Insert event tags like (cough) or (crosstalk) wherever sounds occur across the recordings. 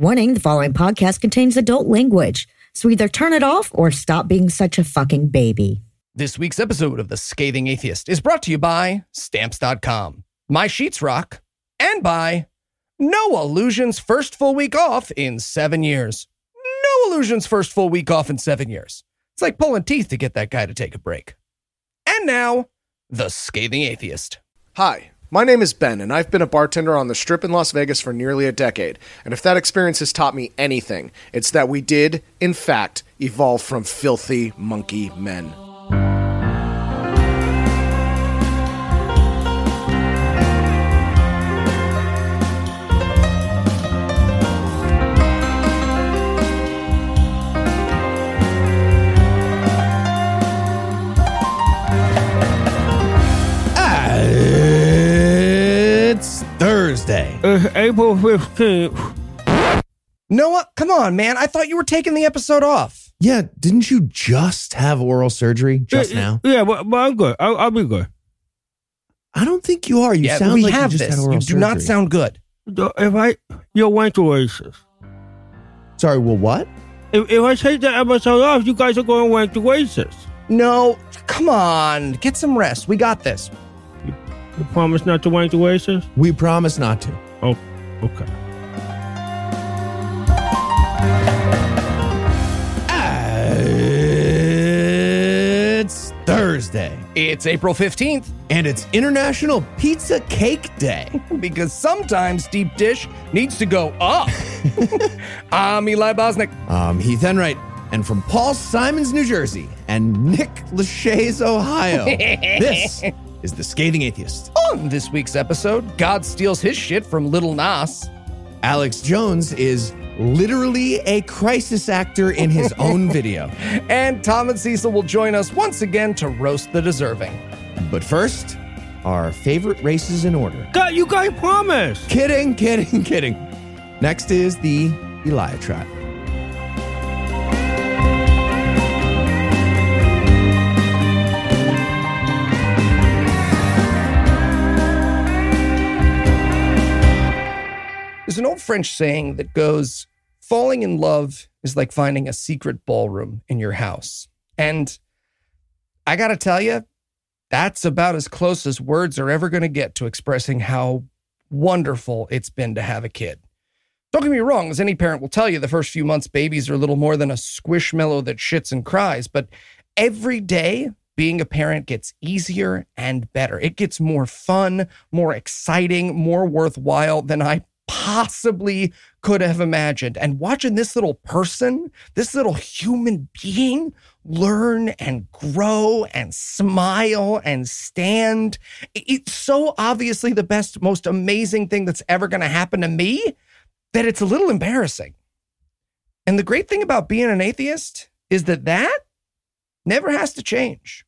Warning the following podcast contains adult language, so either turn it off or stop being such a fucking baby. This week's episode of The Scathing Atheist is brought to you by Stamps.com, My Sheets Rock, and by No Illusions first full week off in seven years. No Illusions first full week off in seven years. It's like pulling teeth to get that guy to take a break. And now, The Scathing Atheist. Hi, my name is Ben, and I've been a bartender on the strip in Las Vegas for nearly a decade. And if that experience has taught me anything, it's that we did, in fact, evolve from filthy monkey men. Uh, Thursday. It's April 15th. Uh, Noah, come on, man. I thought you were taking the episode off. Yeah, didn't you just have oral surgery just uh, now? Yeah, but, but I'm good. I'll, I'll be good. I don't think you are. You yeah, sound we like have you just this. had oral You do not sound good. If I, you went to Oasis. Sorry, well, what? If, if I take the episode off, you guys are going to went to Oasis. No, come on. Get some rest. We got this. You promise not to went to Oasis? We promise not to. Oh, okay. It's Thursday. It's April 15th And it's International Pizza Cake Day. (laughs) because sometimes deep dish needs to go up. (laughs) I'm Eli Bosnick. Um, Heath Enright. And from Paul Simons, New Jersey, and Nick Lachey's, Ohio, (laughs) this is The Scathing Atheist. On this week's episode, God steals his shit from Little Nas. Alex Jones is literally a crisis actor in his (laughs) own video. And Tom and Cecil will join us once again to roast the deserving. But first, our favorite races in order. God, you guys promised. Kidding, kidding, (laughs) kidding. Next is the Eliatrot. There's an old French saying that goes, falling in love is like finding a secret ballroom in your house. And I got to tell you, that's about as close as words are ever going to get to expressing how wonderful it's been to have a kid. Don't get me wrong, as any parent will tell you, the first few months babies are a little more than a squishmallow that shits and cries, but every day being a parent gets easier and better. It gets more fun, more exciting, more worthwhile than I possibly could have imagined. And watching this little person, this little human being learn and grow and smile and stand, it's so obviously the best, most amazing thing that's ever going to happen to me that it's a little embarrassing. And the great thing about being an atheist is that that never has to change.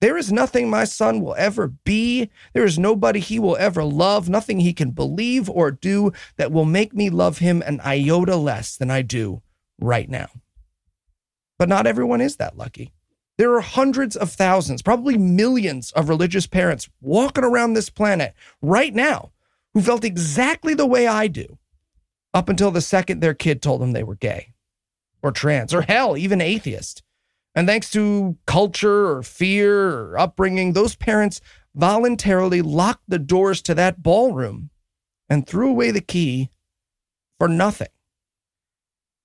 There is nothing my son will ever be. There is nobody he will ever love, nothing he can believe or do that will make me love him an iota less than I do right now. But not everyone is that lucky. There are hundreds of thousands, probably millions of religious parents walking around this planet right now who felt exactly the way I do up until the second their kid told them they were gay or trans or hell, even atheist. And thanks to culture or fear or upbringing, those parents voluntarily locked the doors to that ballroom and threw away the key for nothing.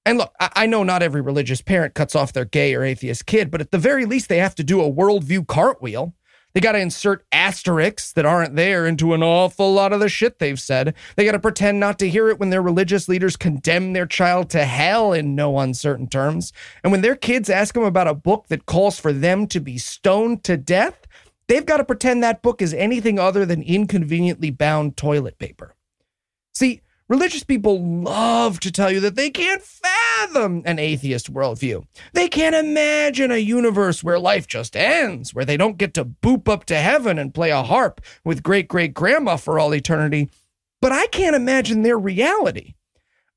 And look, I know not every religious parent cuts off their gay or atheist kid, but at the very least, they have to do a worldview cartwheel. They got to insert asterisks that aren't there into an awful lot of the shit they've said. They got to pretend not to hear it when their religious leaders condemn their child to hell in no uncertain terms. And when their kids ask them about a book that calls for them to be stoned to death, they've got to pretend that book is anything other than inconveniently bound toilet paper. See, religious people love to tell you that they can't fathom an atheist worldview. They can't imagine a universe where life just ends, where they don't get to boop up to heaven and play a harp with great great grandma for all eternity. But I can't imagine their reality.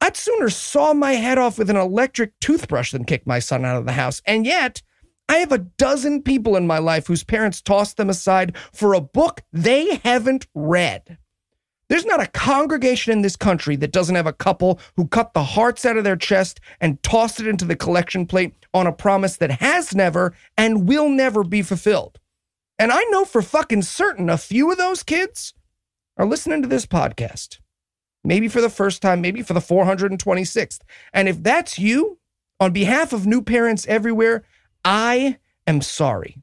I'd sooner saw my head off with an electric toothbrush than kick my son out of the house. And yet, I have a dozen people in my life whose parents tossed them aside for a book they haven't read. There's not a congregation in this country that doesn't have a couple who cut the hearts out of their chest and tossed it into the collection plate on a promise that has never and will never be fulfilled. And I know for fucking certain a few of those kids are listening to this podcast. Maybe for the first time, maybe for the 426th. And if that's you, on behalf of new parents everywhere, I am sorry.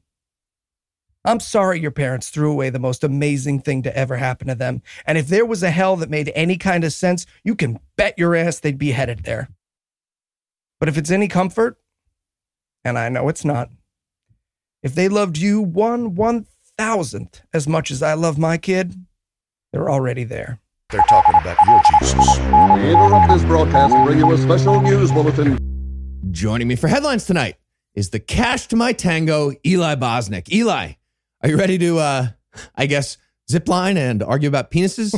I'm sorry your parents threw away the most amazing thing to ever happen to them. And if there was a hell that made any kind of sense, you can bet your ass they'd be headed there. But if it's any comfort, and I know it's not, if they loved you one one thousandth as much as I love my kid, they're already there. They're talking about your Jesus. We interrupt this broadcast to bring you a special news bulletin. Joining me for headlines tonight is the cash to my tango, Eli Bosnick. Eli, are you ready to, uh, I guess, zip line and argue about penises?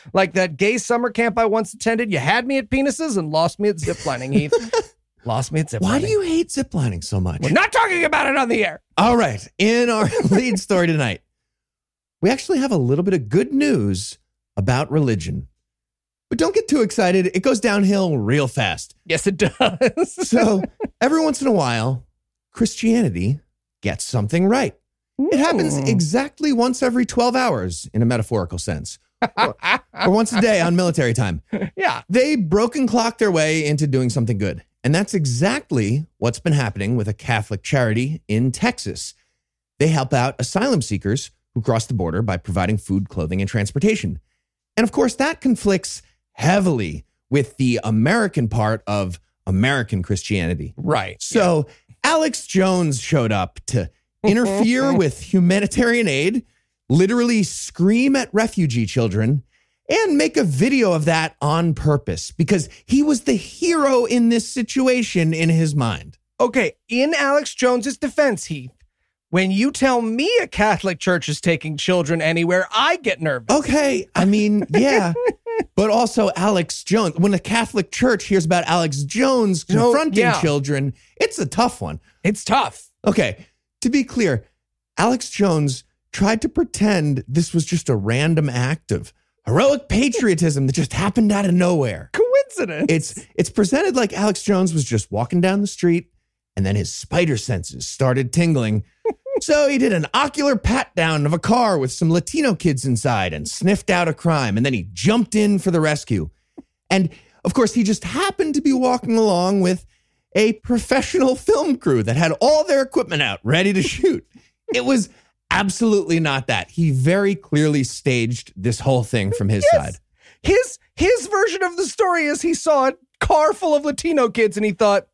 (laughs) like that gay summer camp I once attended, you had me at penises and lost me at ziplining, Heath. (laughs) lost me at ziplining. Why do you hate ziplining so much? We're not talking about it on the air. All right. In our (laughs) lead story tonight, we actually have a little bit of good news about religion. But don't get too excited. It goes downhill real fast. Yes, it does. So every once in a while, Christianity gets something right. It happens exactly once every 12 hours in a metaphorical sense, or, or once a day on military time. yeah. They broken clock their way into doing something good. And that's exactly what's been happening with a Catholic charity in Texas. They help out asylum seekers who cross the border by providing food, clothing, and transportation. And of course, that conflicts heavily with the American part of American Christianity. Right. So Alex Jones showed up to interfere (laughs) with humanitarian aid, literally scream at refugee children, and make a video of that on purpose because he was the hero in this situation in his mind. Okay, in Alex Jones's defense, Heath, when you tell me a Catholic church is taking children anywhere, I get nervous. Okay, I mean, yeah. (laughs) But also Alex Jones. When the Catholic Church hears about Alex Jones No, confronting yeah. children, it's a tough one. It's tough. Okay, to be clear, Alex Jones tried to pretend this was just a random act of heroic patriotism that just happened out of nowhere. Coincidence. It's it's presented like Alex Jones was just walking down the street and then his spider senses started tingling. so he did an ocular pat down of a car with some Latino kids inside and sniffed out a crime and then he jumped in for the rescue. And of course, he just happened to be walking along with a professional film crew that had all their equipment out ready to shoot. It was absolutely not that. He very clearly staged this whole thing from his side. his his version of the story is he saw a car full of Latino kids and he thought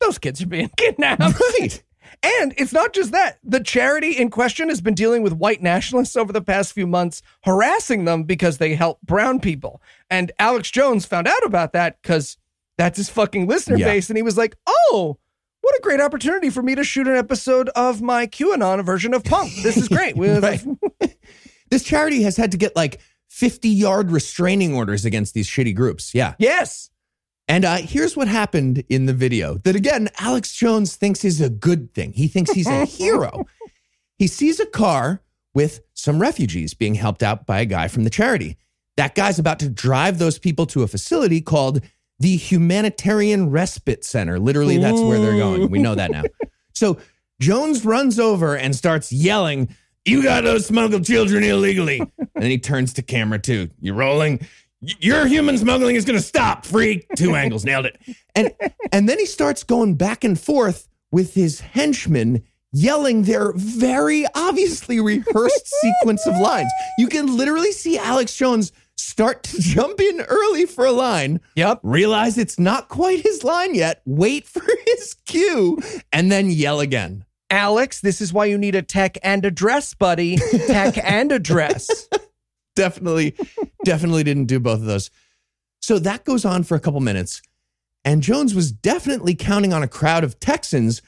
those kids are being (laughs) kidnapped. Right. And it's not just that. The charity in question has been dealing with white nationalists over the past few months, harassing them because they help brown people. And Alex Jones found out about that because that's his fucking listener Yeah. base. And he was like, oh, what a great opportunity for me to shoot an episode of my QAnon version of Punk. This is great. (laughs) Right. (laughs) This charity has had to get like 50 yard restraining orders against these shitty groups. Yeah. Yes. And uh, here's what happened in the video that, again, Alex Jones thinks is a good thing. He thinks he's a (laughs) hero. He sees a car with some refugees being helped out by a guy from the charity. That guy's about to drive those people to a facility called the Humanitarian Respite Center. Literally, that's where they're going. We know that now. (laughs) So Jones runs over and starts yelling, You got those smuggled children illegally. and then he turns to camera too. You rolling? Your human smuggling is going to stop, freak. Two angles, nailed it. And and then he starts going back and forth with his henchmen yelling their very obviously rehearsed sequence of lines. You can literally see Alex Jones start to (laughs) jump in early for a line, Yep. realize it's not quite his line yet, wait (laughs) for his cue, and then yell again. Alex, this is why you need a tech and a dress, buddy. (laughs) Tech and a dress. definitely, definitely didn't do both of those. So that goes on for a couple minutes. And Jones was definitely counting on a crowd of Texans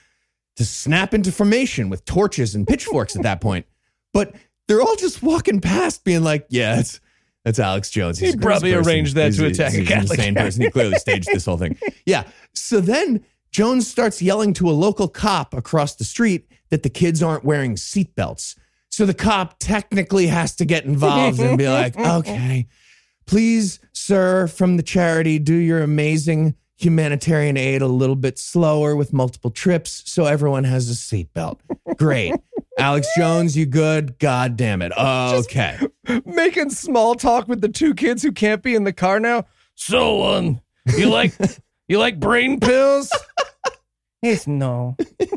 to snap into formation with torches and pitchforks at that point. But they're all just walking past, being like, yeah, that's, that's Alex Jones. He's a crazy probably person. arranged that He's to attack a he's Catholic insane person. He clearly staged this whole thing. (laughs) Yeah. So then Jones starts yelling to a local cop across the street that the kids aren't wearing seatbelts. So the cop technically has to get involved and be like, (laughs) okay, please, sir, from the charity, do your amazing humanitarian aid a little bit slower with multiple trips so everyone has a seatbelt. Great. Alex Jones, you good? God damn it. Okay. Making small talk with the two kids who can't be in the car now. So, um, you like (laughs) you like brain pills? (laughs) Yes, no. (laughs)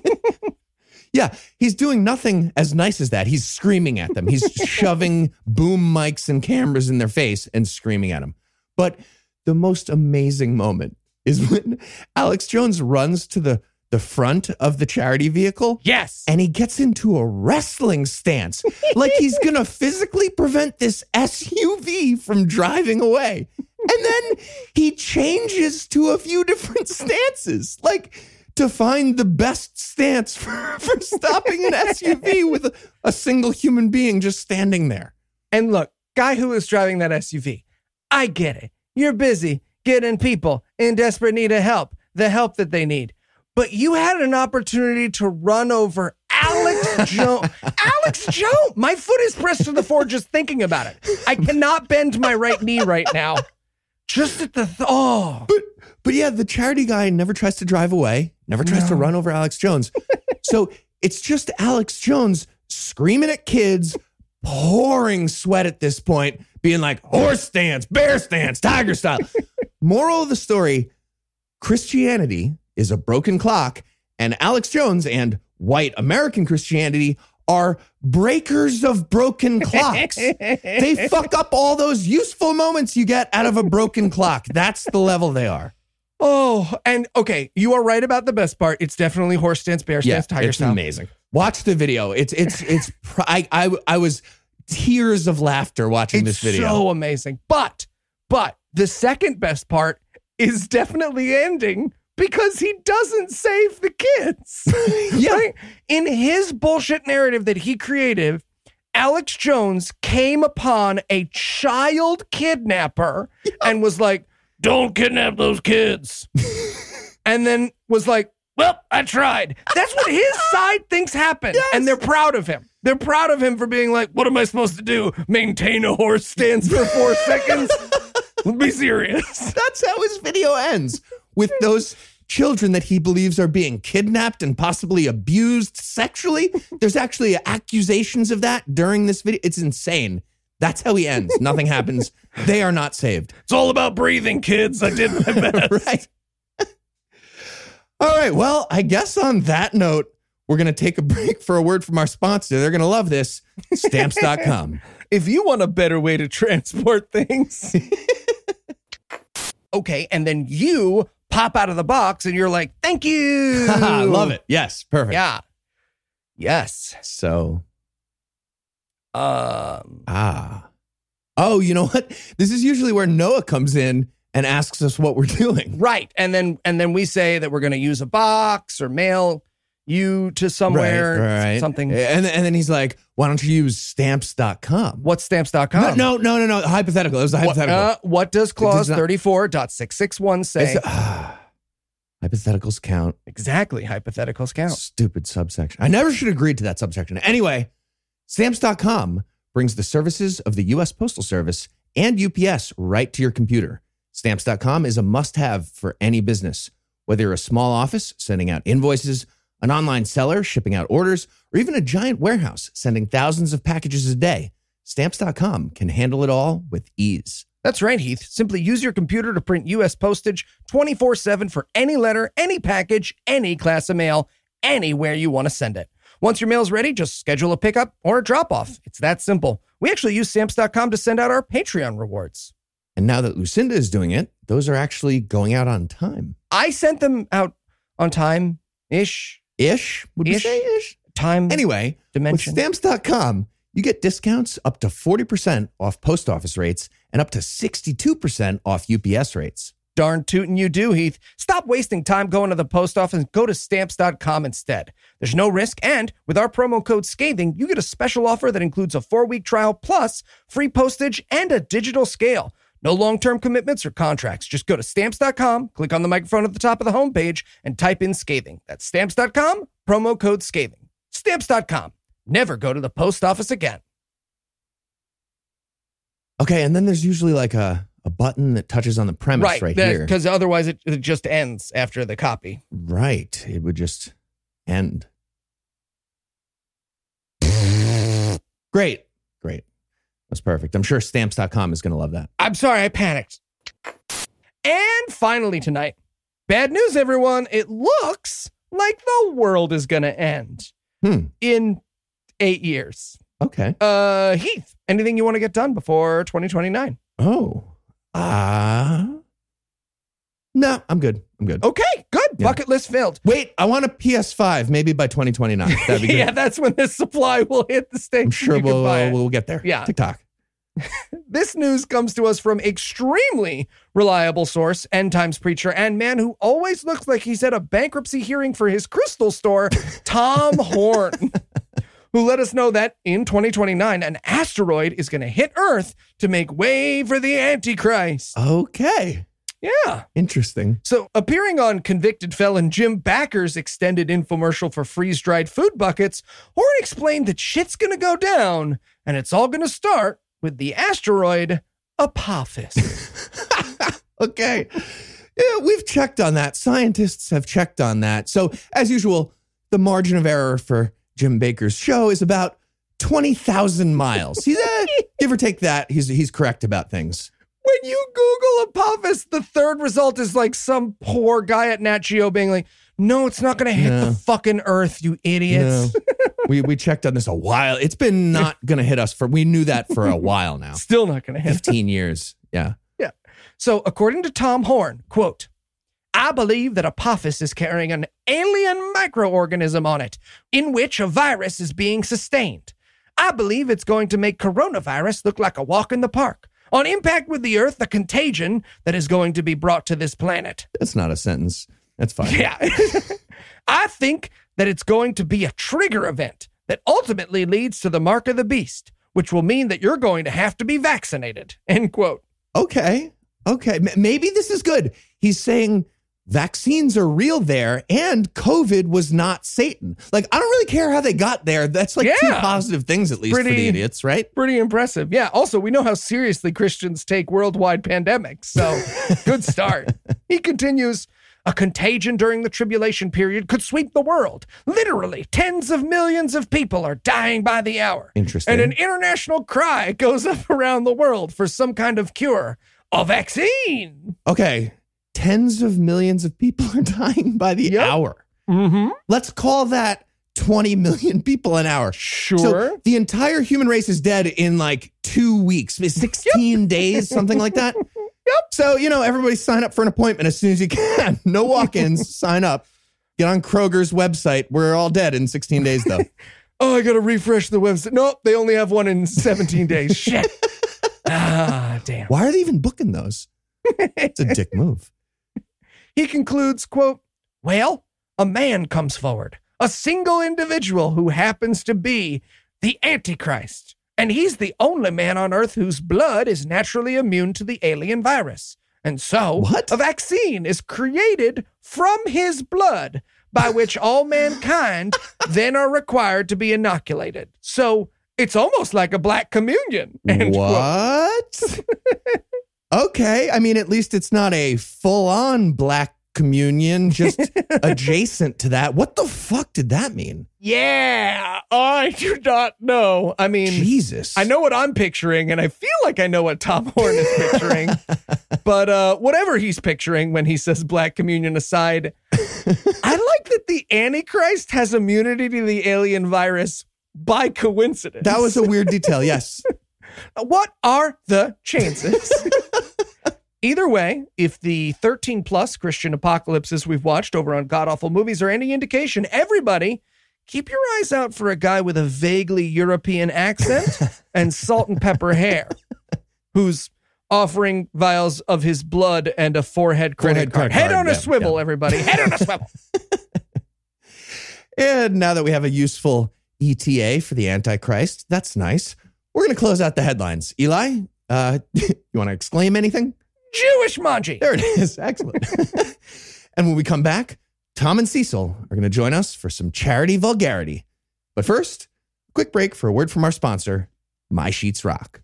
Yeah, he's doing nothing as nice as that. He's screaming at them. He's shoving boom mics and cameras in their face and screaming at them. But the most amazing moment is when Alex Jones runs to the, the front of the charity vehicle Yes. and he gets into a wrestling stance (laughs) like he's going to physically prevent this SUV from driving away. And then he changes to a few different (laughs) stances, like to find the best stance (laughs) for, for stopping an SUV with a, a single human being just standing there. And look, guy who is driving that SUV, I get it. You're busy getting people in desperate need of help, the help that they need. But you had an opportunity to run over Alex Jones. (laughs) Alex Jones. My foot is pressed to the floor just thinking about it. I cannot bend my right knee right now. Just at the th- oh, But but yeah, the charity guy never tries to drive away, never tries to run over Alex Jones. so it's just Alex Jones screaming at kids, pouring sweat at this point, being like horse stance, bear stance, tiger style. (laughs) Moral of the story Christianity is a broken clock, and Alex Jones and white American Christianity are breakers of broken clocks. (laughs) they fuck up all those useful moments you get out of a broken clock. That's the level they are. oh, and okay, you are right about the best part. It's definitely horse stance, bear stance, tiger it's style. amazing. Watch the video. It's it's it's. (laughs) pr- I I I was tears of laughter watching It's this video. so amazing. But but the second best part is definitely ending because he doesn't save the kids. (laughs) Yeah. Right? In his bullshit narrative that he created, Alex Jones came upon a child kidnapper and was like, "Don't kidnap those kids." (laughs) and then was like, "Well, I tried." That's what his (laughs) side thinks happened, and they're proud of him. They're proud of him for being like, "What am I supposed to do? Maintain a horse stance for four seconds?" Be serious. That's how his video ends with hmm. those children that he believes are being kidnapped and possibly abused sexually. There's actually accusations of that during this video. It's insane. That's how he ends. Nothing happens. (laughs) They are not saved. It's all about breathing, kids. I did my (laughs) best. right. All right. Well, I guess on that note, we're going to take a break for a word from our sponsor. They're going to love this stamps.com. (laughs) if you want a better way to transport things. okay, and then you pop out of the box and you're like, thank you. (laughs) love it. Yes. Perfect. Yeah. Yes. So, Um, ah. Oh, you know what? This is usually where Noah comes in and asks us what we're doing. right. And then and then we say that we're gonna use a box or mail you to somewhere. right, right. Something. And, and then he's like, why don't you use stamps.com? What's stamps.com? No, no, no, no, no. Hypothetical. It was a What, hypothetical. uh, what does clause Does not- 34.661 say? Ah. hypotheticals count. exactly. Hypotheticals count. Stupid subsection. I never should have agreed to that subsection. Anyway, stamps.com brings the services of the U.S. Postal Service and UPS right to your computer. Stamps.com is a must have for any business, whether you're a small office sending out invoices, an online seller shipping out orders, or even a giant warehouse sending thousands of packages a day. Stamps.com can handle it all with ease. That's right, Heath. Simply use your computer to print U.S. postage 24 7 for any letter, any package, any class of mail, anywhere you want to send it. Once your mail's ready, just schedule a pickup or a drop off. It's that simple. We actually use stamps.com to send out our Patreon rewards. And now that Lucinda is doing it, those are actually going out on time. I sent them out on time ish, Ish? Would Ish. say ish? time Anyway, dimension. with stamps.com, you get discounts up to 40% off post office rates and up to 62% off UPS rates. Darn tootin' you do, Heath. Stop wasting time going to the post office and go to stamps.com instead. There's no risk, and with our promo code SCATHING, you get a special offer that includes a four week trial plus free postage and a digital scale. No long term commitments or contracts. Just go to stamps.com, click on the microphone at the top of the homepage, and type in scathing. That's stamps.com, promo code scathing. Stamps.com. never go to the post office again. Okay, and then there's usually like a, a button that touches on the premise right, here. Because otherwise it, it just ends after the copy. Right. It would just end. (laughs) Great. Great. That's perfect. I'm sure stamps.com is going to love that. I'm sorry, I panicked. And finally tonight, bad news, everyone. It looks like the world is going to end Hmm. in eight years. Okay. Uh, Heath, anything you want to get done before 2029? Oh. Ah. no, I'm good. I'm good. Okay, good. Yeah. Bucket list filled. Wait, I want a PS5 maybe by 2029. That'd be (laughs) great. yeah, that's when this supply will hit the station. I'm sure we'll, buy we'll get there. Yeah. TikTok. This news comes to us from extremely reliable source, End Times preacher, and man who always looks like he's at a bankruptcy hearing for his crystal store, (laughs) Tom Horn, who let us know that in 2029, an asteroid is going to hit Earth to make way for the Antichrist. Okay. Yeah. Interesting. So, appearing on convicted felon Jim Bakker's extended infomercial for freeze dried food buckets, Horn explained that shit's gonna go down and it's all gonna start with the asteroid Apophis. (laughs) Okay. Yeah, we've checked on that. Scientists have checked on that. So, as usual, the margin of error for Jim Bakker's show is about 20,000 miles. He's uh, (laughs) give or take that. He's he's correct about things. when you Google Apophis, the third result is like some poor guy at Nat Geo being like, no, it's not gonna hit No. the fucking Earth, you idiots. No. (laughs) we we checked on this a while. It's been not going to hit us for we knew that for a while now. (laughs) Still not gonna hit 15 years. Yeah. Yeah. So, according to Tom Horn, quote, I believe that Apophis is carrying an alien microorganism on it, in which a virus is being sustained. I believe it's going to make coronavirus look like a walk in the park. On impact with the Earth, the contagion that is going to be brought to this planet. That's not a sentence. That's fine. Yeah. (laughs) I think that it's going to be a trigger event that ultimately leads to the mark of the beast, which will mean that you're going to have to be vaccinated. (laughs) End quote. Okay. Okay. M- maybe this is good. He's saying vaccines are real there and COVID was not Satan. Like, I don't really care how they got there. That's like two positive things, at least for the idiots, right? Pretty impressive. Yeah. Also, we know how seriously Christians take worldwide pandemics. So, (laughs) good start. he continues A contagion during the tribulation period could sweep the world. Literally, tens of millions of people are dying by the hour. Interesting. And an international cry goes up around the world for some kind of cure, a vaccine. Okay. Tens of millions of people are (laughs) dying by the Yep. hour. Mm-hmm. Let's call that 20 million people an hour. Sure. So the entire human race is dead in like two weeks, 16 days, something like that. (laughs) So, you know, everybody sign up for an appointment as soon as you can. (laughs) No walk ins, (laughs) sign up. Get on Kroger's website. We're all dead in 16 days, though. (laughs) oh, I got to refresh the website. Nope, they only have one in 17 days. Shit. Ah, damn. Why are they even booking those? It's a dick move. He concludes, quote, Well, a man comes forward, a single individual who happens to be the Antichrist. And he's the only man on earth whose blood is naturally immune to the alien virus. And so, What? a vaccine is created from his blood by (laughs) which all mankind then are required to be inoculated. So, it's almost like a black communion. (laughs) What? okay. I mean, at least it's not a full on black communion, just (laughs) adjacent to that. What the fuck did that mean? Yeah, I do not know. I mean, Jesus. I know what I'm picturing, and I feel like I know what Tom Horn is picturing. (laughs) but uh, whatever he's picturing when he says black communion aside, (laughs) I like that the Antichrist has immunity to the alien virus by coincidence. That was a weird detail. Yes. what are the chances? Either way, if the 13 plus Christian apocalypses we've watched over on God Awful Movies are any indication, everybody, keep your eyes out for a guy with a vaguely European accent (laughs) and salt and pepper hair who's offering vials of his blood and a forehead credit Forehead card. credit Head card, on a swivel, yeah. everybody. Head on a (laughs) swivel. And now that we have a useful ETA for the Antichrist, that's nice. We're going to close out the headlines. Eli, uh, (laughs) you want to exclaim anything? Jewish Manji. There it is. (laughs) Excellent. (laughs) and when we come back, Tom and Cecil are going to join us for some charity vulgarity. But first, Quick break for a word from our sponsor, My Sheets Rock.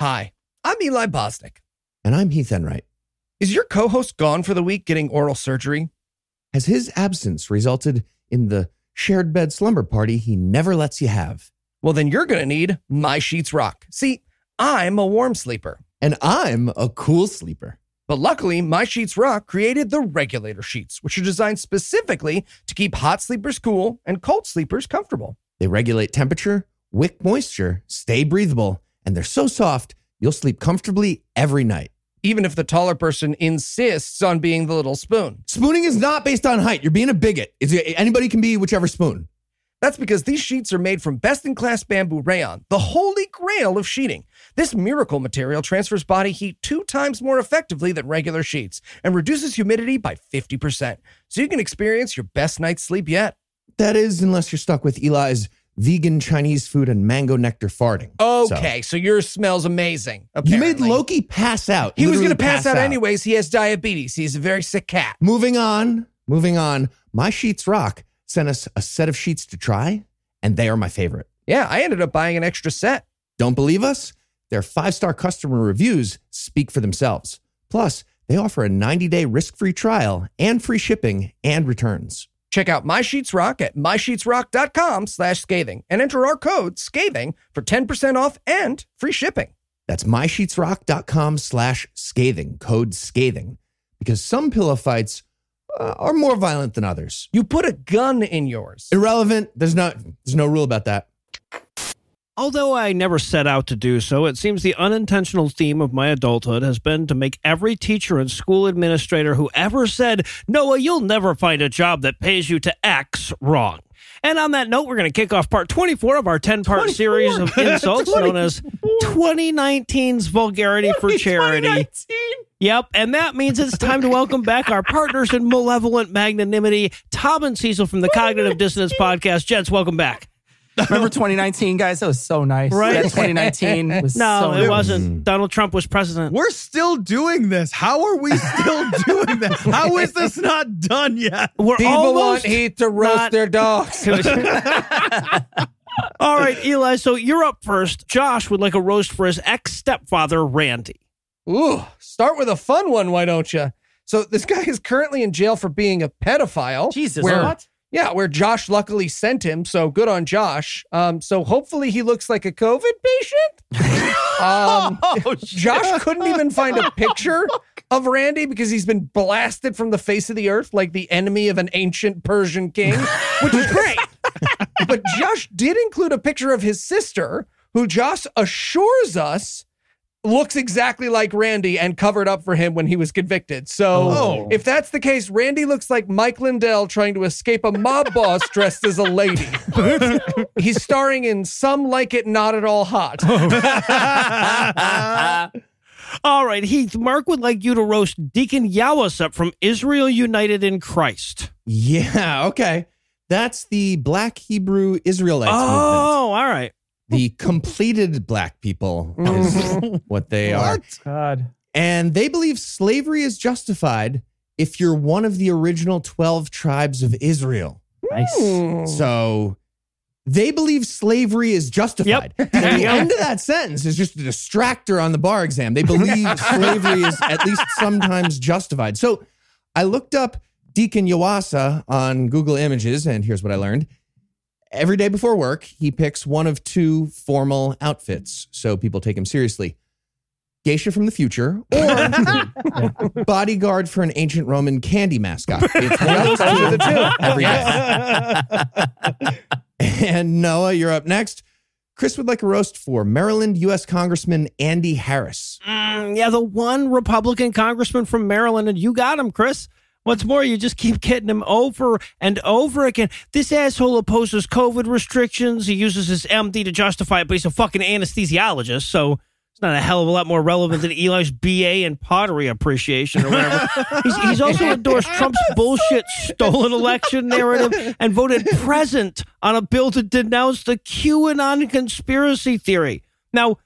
Hi, I'm Eli Bosnick. And I'm Heath Enright. Is your co host gone for the week getting oral surgery? Has his absence resulted in the shared bed slumber party he never lets you have? Well, then you're going to need My Sheets Rock. See, I'm a warm sleeper. And I'm a cool sleeper. But luckily, My Sheets Rock created the regulator sheets, which are designed specifically to keep hot sleepers cool and cold sleepers comfortable. They regulate temperature, wick moisture, stay breathable, and they're so soft, you'll sleep comfortably every night. Even if the taller person insists on being the little spoon. Spooning is not based on height. You're being a bigot. Anybody can be whichever spoon. That's because these sheets are made from best in class bamboo rayon, the holy grail of sheeting. This miracle material transfers body heat two times more effectively than regular sheets and reduces humidity by 50%, so you can experience your best night's sleep yet. That is, unless you're stuck with Eli's vegan Chinese food and mango nectar farting. Okay, so, yours smells amazing. So, you made. Loki pass out. He was going to literally pass, out, anyways. He has diabetes. He's a very sick cat. Moving on, moving on. My Sheets Rock sent us a set of sheets to try, and they are my favorite. Yeah, I ended up buying an extra set. Don't believe us? Their five star customer reviews speak for themselves. Plus, they offer a 90 day risk free trial and free shipping and returns. Check out My Sheets Rock at mysheetsrock.com slash scathing and enter our code scathing for 10% off and free shipping. That's mysheetsrock.com slash scathing, code scathing, because some pillow fights uh, are more violent than others. You put a gun in yours. Irrelevant. There's not there's no rule about that. Although I never set out to do so, it seems the unintentional theme of my adulthood has been to make every teacher and school administrator who ever said, Noah, you'll never find a job that pays you to X wrong. And on that note, we're going to kick off part 24 of our 10 part series of (laughs) insults known as 2019's Vulgarity for Charity. Yep, and that means it's time to welcome back our partners in malevolent magnanimity, Tom and Cecil from the Cognitive Dissonance Podcast. Gents, welcome back. Remember 2019, guys? That was so nice. Right? Yeah, 2019 was No, so it wasn't. Donald Trump was president. We're still doing this. How are we still (laughs) doing this? How is this not done yet? We're People almost want Heath to roast not- their dogs. (laughs) (laughs) All right, Eli. So you're up first. Josh would like a roast for his ex stepfather, Randy. Ooh, start with a fun one, why don't you? So this guy is currently in jail for being a pedophile. Jesus. Where, what? Yeah, where Josh luckily sent him. So good on Josh. Um, so hopefully he looks like a COVID patient. (laughs) Um, Oh, Josh couldn't even find a (laughs) picture of Randy because he's been blasted from the face of the earth like the enemy of an ancient Persian king, which is great. (laughs) but Josh did include a picture of his sister, who Josh assures us looks exactly like Randy and covered up for him when he was convicted. So Oh. if that's the case, Randy looks like Mike Lindell trying to escape a mob boss (laughs) dressed as a lady. (laughs) He's starring in Some Like It Not at All Hot. All right, Heath. Mark would like you to roast Deacon Yawasup from Israel United in Christ. Yeah, okay. That's the Black Hebrew Israelites movement. Oh, all right. The completed black people is (laughs) what they are. God. And they believe slavery is justified if you're one of the original 12 tribes of Israel. Nice. So they believe slavery is justified. Yep. And the end of that sentence is just a distractor on the bar exam. They believe (laughs) slavery is at least sometimes justified. So I looked up Deacon Yawasa on Google Images, and here's what I learned. Every day before work, he picks one of two formal outfits so people take him seriously. Geisha from the future or (laughs) bodyguard for an ancient Roman candy mascot. It's one of those two every day. (laughs) And Noah, you're up next. Chris would like a roast for Maryland U.S. Congressman Andy Harris. Mm, yeah, the one Republican congressman from Maryland, and you got him, Chris. What's more, you just keep getting him over and over again. This asshole opposes COVID restrictions. He uses his MD to justify it, but he's a fucking anesthesiologist, so it's not a hell of a lot more relevant than Eli's BA and pottery appreciation or whatever. (laughs) he's, he's also endorsed Trump's bullshit stolen election narrative and voted present on a bill to denounce the QAnon conspiracy theory. Now,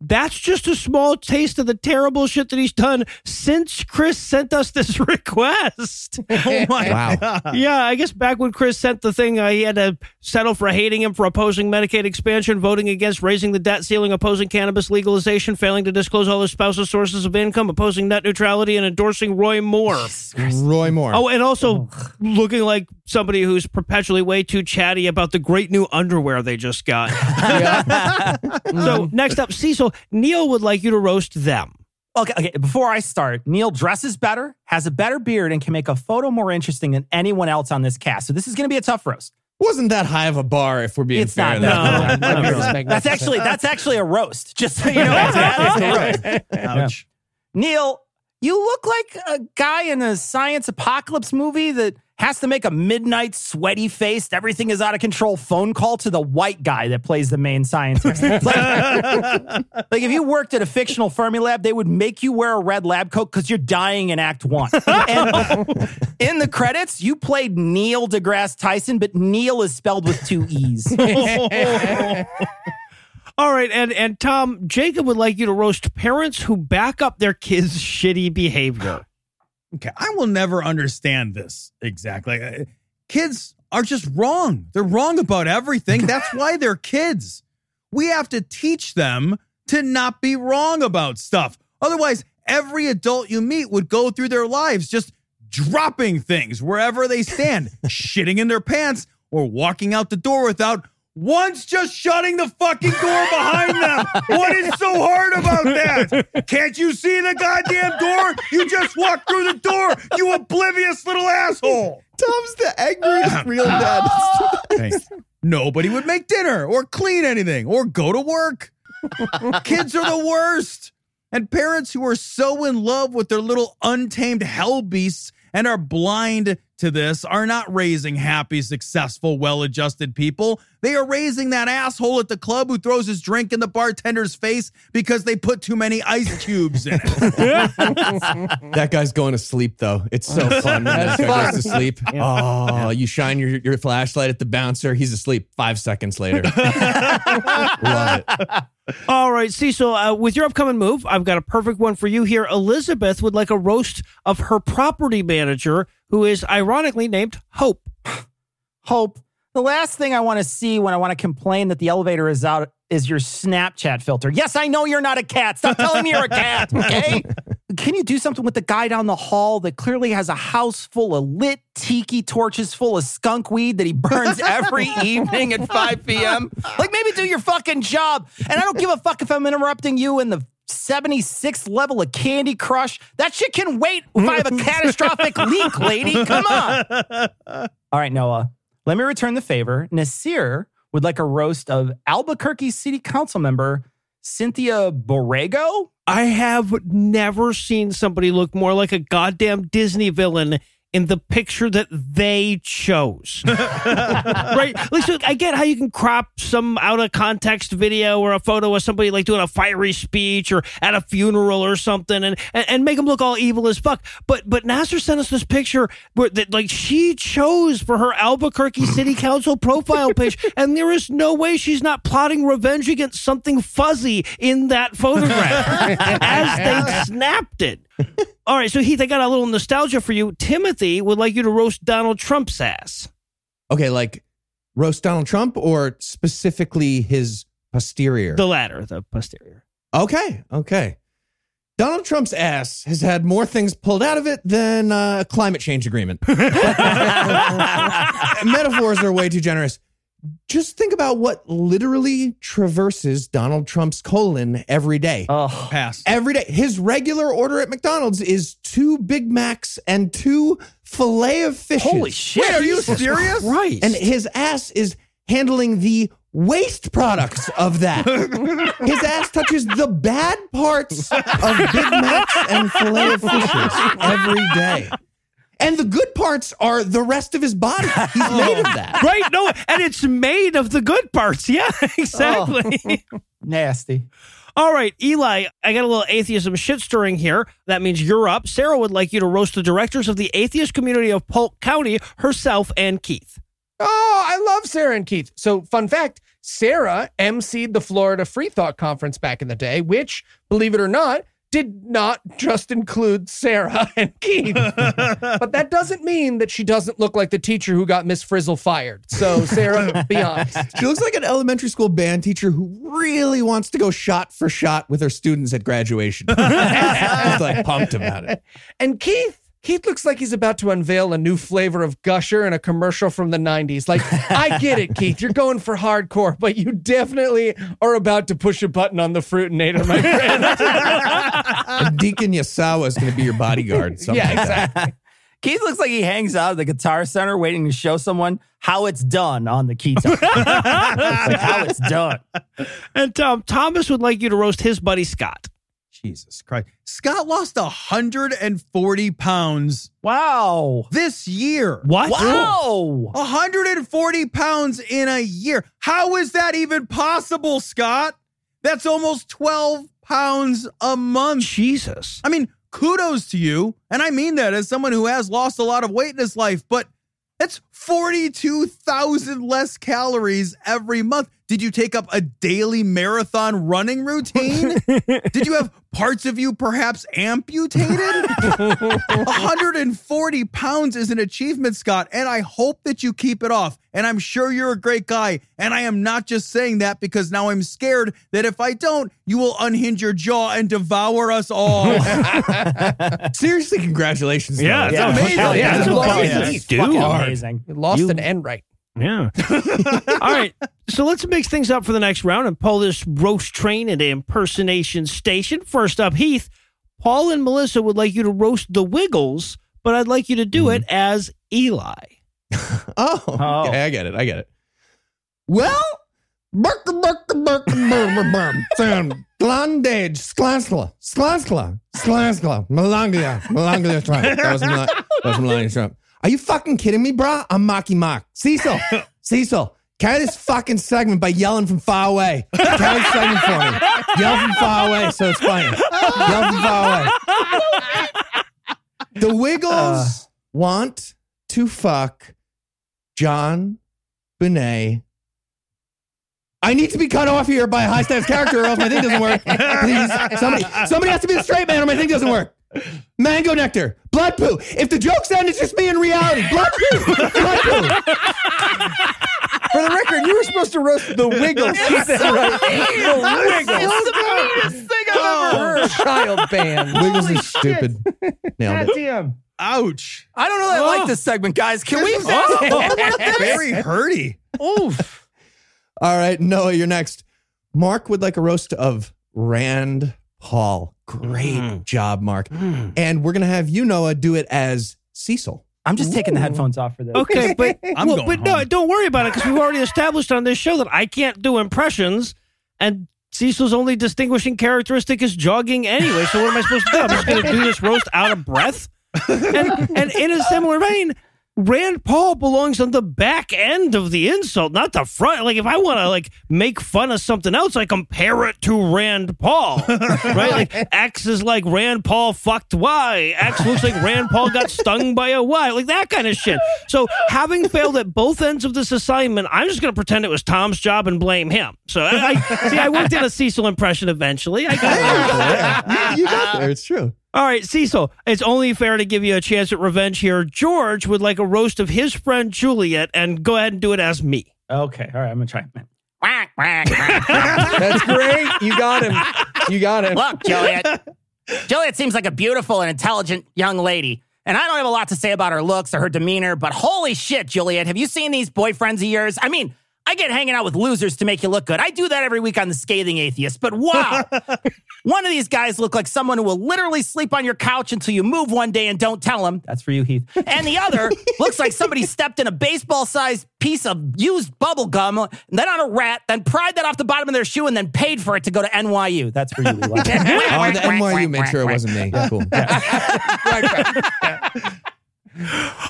that's just a small taste of the terrible shit that he's done since Chris sent us this (laughs) request. (laughs) Oh my Wow. god. yeah, I guess back when Chris sent the thing, uh, he had to settle for hating him for opposing Medicaid expansion, voting against raising the debt ceiling, opposing cannabis legalization, failing to disclose all his spouse's sources of income, opposing net neutrality, and endorsing Roy Moore. Roy Moore. Oh, and also looking like somebody who's perpetually way too chatty about the great new underwear they just got. (laughs) so next up, Cecil, Neil would like you to roast them. Okay, okay. Before I start, Neil dresses better, has a better beard, and can make a photo more interesting than anyone else on this cast. So this is going to be a tough roast. Wasn't that high of a bar if we're being It's fair? not, That- no. My beard is That's actually that's actually a roast. Just so you know, that is a (laughs) roast. Ouch. Neil, you look like a guy in a science apocalypse movie that has to make a midnight, sweaty faced, everything is out of control phone call to the white guy that plays the main scientist. (laughs) like, like if you worked at a fictional Fermi lab, they would make you wear a red lab coat because you're dying in Act One. (laughs) And in the credits, you played Neil deGrasse Tyson, but Neil is spelled with two E's. (laughs) All right, and and Tom Jacob would like you to roast parents who back up their kids' shitty behavior. Okay, I will never understand this exactly. Kids are just wrong. They're wrong about everything. (laughs) That's why they're kids. We have to teach them to not be wrong about stuff. Otherwise, every adult you meet would go through their lives just dropping things wherever they stand, (laughs) shitting in their pants, or walking out the door without once just shutting the fucking door behind them. What is so hard about that? Can't you see the goddamn door? You just walked through the door, you oblivious little asshole. Tom's the angriest real dad. Nobody would make dinner or clean anything or go to work. Kids are the worst. And parents who are so in love with their little untamed hell beasts and are blind to this are not raising happy, successful, well adjusted people. They are raising that asshole at the club who throws his drink in the bartender's face because they put too many ice cubes in it. (laughs) That guy's going to sleep though. It's so (laughs) fun when that guy goes to sleep. (laughs) Oh, you shine your, your flashlight at the bouncer. He's asleep five seconds later. Love it. All right, Cecil, uh, with your upcoming move, I've got a perfect one for you here. Elizabeth would like a roast of her property manager, who is ironically named Hope. (laughs) Hope. The last thing I want to see when I want to complain that the elevator is out is your Snapchat filter. Yes, I know you're not a cat. Stop telling me you're a cat, okay? (laughs) Can you do something with the guy down the hall that clearly has a house full of lit tiki torches full of skunk weed that he burns every (laughs) evening at 5 p.m.? Like, maybe do your fucking job. And I don't give a fuck if I'm interrupting you in the 76th level of Candy Crush. That shit can wait if I have a catastrophic (laughs) leak, lady. Come on. All right, Noah. Let me return the favor. Nasir would like a roast of Albuquerque City Council member Cynthia Borrego. I have never seen somebody look more like a goddamn Disney villain in the picture that they chose. (laughs) right? Like, so I get how you can crop some out of context video or a photo of somebody like doing a fiery speech or at a funeral or something and, and, and make them look all evil as fuck. But but Nasser sent us this picture where that like she chose for her Albuquerque City Council profile page, (laughs) and there is no way she's not plotting revenge against something fuzzy in that photograph (laughs) as they snapped it. All right, so Heath, I got a little nostalgia for you. Timothy would like you to roast Donald Trump's ass. Okay, like roast Donald Trump or specifically his posterior? The latter, the posterior. Okay, okay. Donald Trump's ass has had more things pulled out of it than uh, a climate change agreement. (laughs) (laughs) Metaphors are way too generous. Just think about what literally traverses Donald Trump's colon every day. Oh, Pass. Every day. His regular order at McDonald's is two Big Macs and two filet of fish. holy shit. Wait, are you serious? Right. And his ass is handling the waste products of that. (laughs) his ass touches the bad parts of Big Macs and filet of fishes every day. And the good parts are the rest of his body. He's (laughs) made of that. right? No, and it's made of the good parts. (laughs) Yeah, oh. exactly. (laughs) Nasty. All right, Eli, I got a little atheism shit stirring here. That means you're up. Sarah would like you to roast the directors of the atheist community of Polk County, herself and Keith. Oh, I love Sarah and Keith. So, fun fact Sarah emceed the Florida Free Thought Conference back in the day, which, believe it or not, did not just include Sarah (laughs) and Keith. (laughs) but that doesn't mean that she doesn't look like the teacher who got Miss Frizzle fired. So, Sarah, be (laughs) honest. She looks like an elementary school band teacher who really wants to go shot for shot with her students at graduation. Just like pumped about it. And Keith, Keith looks like he's about to unveil a new flavor of Gusher in a commercial from the 90s. Like, I get it, (laughs) Keith. You're going for hardcore, but you definitely are about to push a button on the Fruitinator, my friend. (laughs) Deacon Yasawa is going to be your bodyguard. Something (laughs) yeah, like exactly. Keith looks like he hangs out at the Guitar Center waiting to show someone how it's done on the keytar. It's like how it's done. And um, Thomas would like you to roast his buddy Scott. Jesus Christ. Scott lost 140 pounds Wow. this year. What? Wow. 140 pounds in a year. How is that even possible, Scott? That's almost 12 pounds a month. Jesus. I mean, kudos to you. And I mean that as someone who has lost a lot of weight in his life, but that's 42,000 less calories every month. Did you take up a daily marathon running routine? (laughs) Did you have parts of you perhaps amputated? (laughs) 140 pounds is an achievement, Scott, and I hope that you keep it off. And I'm sure you're a great guy. And I am not just saying that because now I'm scared that if I don't, you will unhinge your jaw and devour us all. (laughs) Seriously, congratulations. Yeah, though. it's amazing. Hell Yeah, yeah. that's That's amazing. It's dude. amazing. You lost You- an N right. Yeah. (laughs) All right. So let's mix things up for the next round and pull this roast train into impersonation station. First up, Heath. Paul and Melissa would like you to roast the Wiggles, but I'd like you to do it mm-hmm. as Eli. Oh, (laughs) Oh. okay, I get it. I get it. Well, burka burka burka burka burka sound Glandage, Sklansla, Sklansla, Sklansla, Melanglia, Melanglia Trump. That was, Mel- that was Melania Trump. Are you fucking kidding me, brah? I'm Mocky Mock. Cecil, (laughs) Cecil, carry this fucking segment by yelling from far away. Carry the segment for me. Yell from far away so it's funny. Yell from far away. The Wiggles uh. want to fuck John Benet. I need to be cut off here by a high status character, or else my thing doesn't work. Please, somebody, somebody has to be the straight man, or my thing doesn't work. Mango nectar, blood poo. If the joke's end, it's just me in reality. Blood poo, (laughs) blood poo. For the record, you were supposed to roast the Wiggles. He said right. The Wiggles. thing I've ever heard. Child band. (laughs) Wiggles is stupid. Nailed it. Damn. Ouch. I don't know that I like this segment, guys. Can we? (laughs) Oh, Very hurty. Oof. All right, Noah, you're next. Mark would like a roast of Rand Paul. Great mm-hmm. job, Mark. Mm. And we're gonna have you, Noah, do it as Cecil. I'm just taking the headphones off for this. Okay, (laughs) but I'm well, going but no, don't worry about it because we've already established on this show that I can't do impressions, and Cecil's only distinguishing characteristic is jogging anyway. So what am I supposed to do? I'm just going to do this roast out of breath. And and in a similar vein, Rand Paul belongs on the back end of the insult, not the front. Like if I want to like make fun of something else, I compare it to Rand Paul, (laughs) right? Like X is like Rand Paul fucked Y. X looks like Rand Paul got stung by a Y, like that kind of shit. So having failed at both ends of this assignment, I'm just going to pretend it was Tom's job and blame him. So I, I see. I worked in a Cecil impression eventually. I got (laughs) it. you got there. It's true. All right, Cecil, it's only fair to give you a chance at revenge here. George would like a roast of his friend Juliet, and go ahead and do it as me. Okay. All right. I'm gonna try. (laughs) That's great. You got him. You got him. Look, Juliet. Juliet seems like a beautiful and intelligent young lady. And I don't have a lot to say about her looks or her demeanor, but holy shit, Juliet, have you seen these boyfriends of yours? I mean, I get hanging out with losers to make you look good. I do that every week on The Scathing Atheist, but wow. (laughs) one of these guys look like someone who will literally sleep on your couch until you move one day and don't tell him. That's for you, Heath. And the other (laughs) looks like somebody stepped in a baseball sized piece of used bubble gum, then on a rat, then pried that off the bottom of their shoe and then paid for it to go to NYU. That's for you, Eli. (laughs) Oh, the NYU made sure it wasn't me. Yeah, Cool.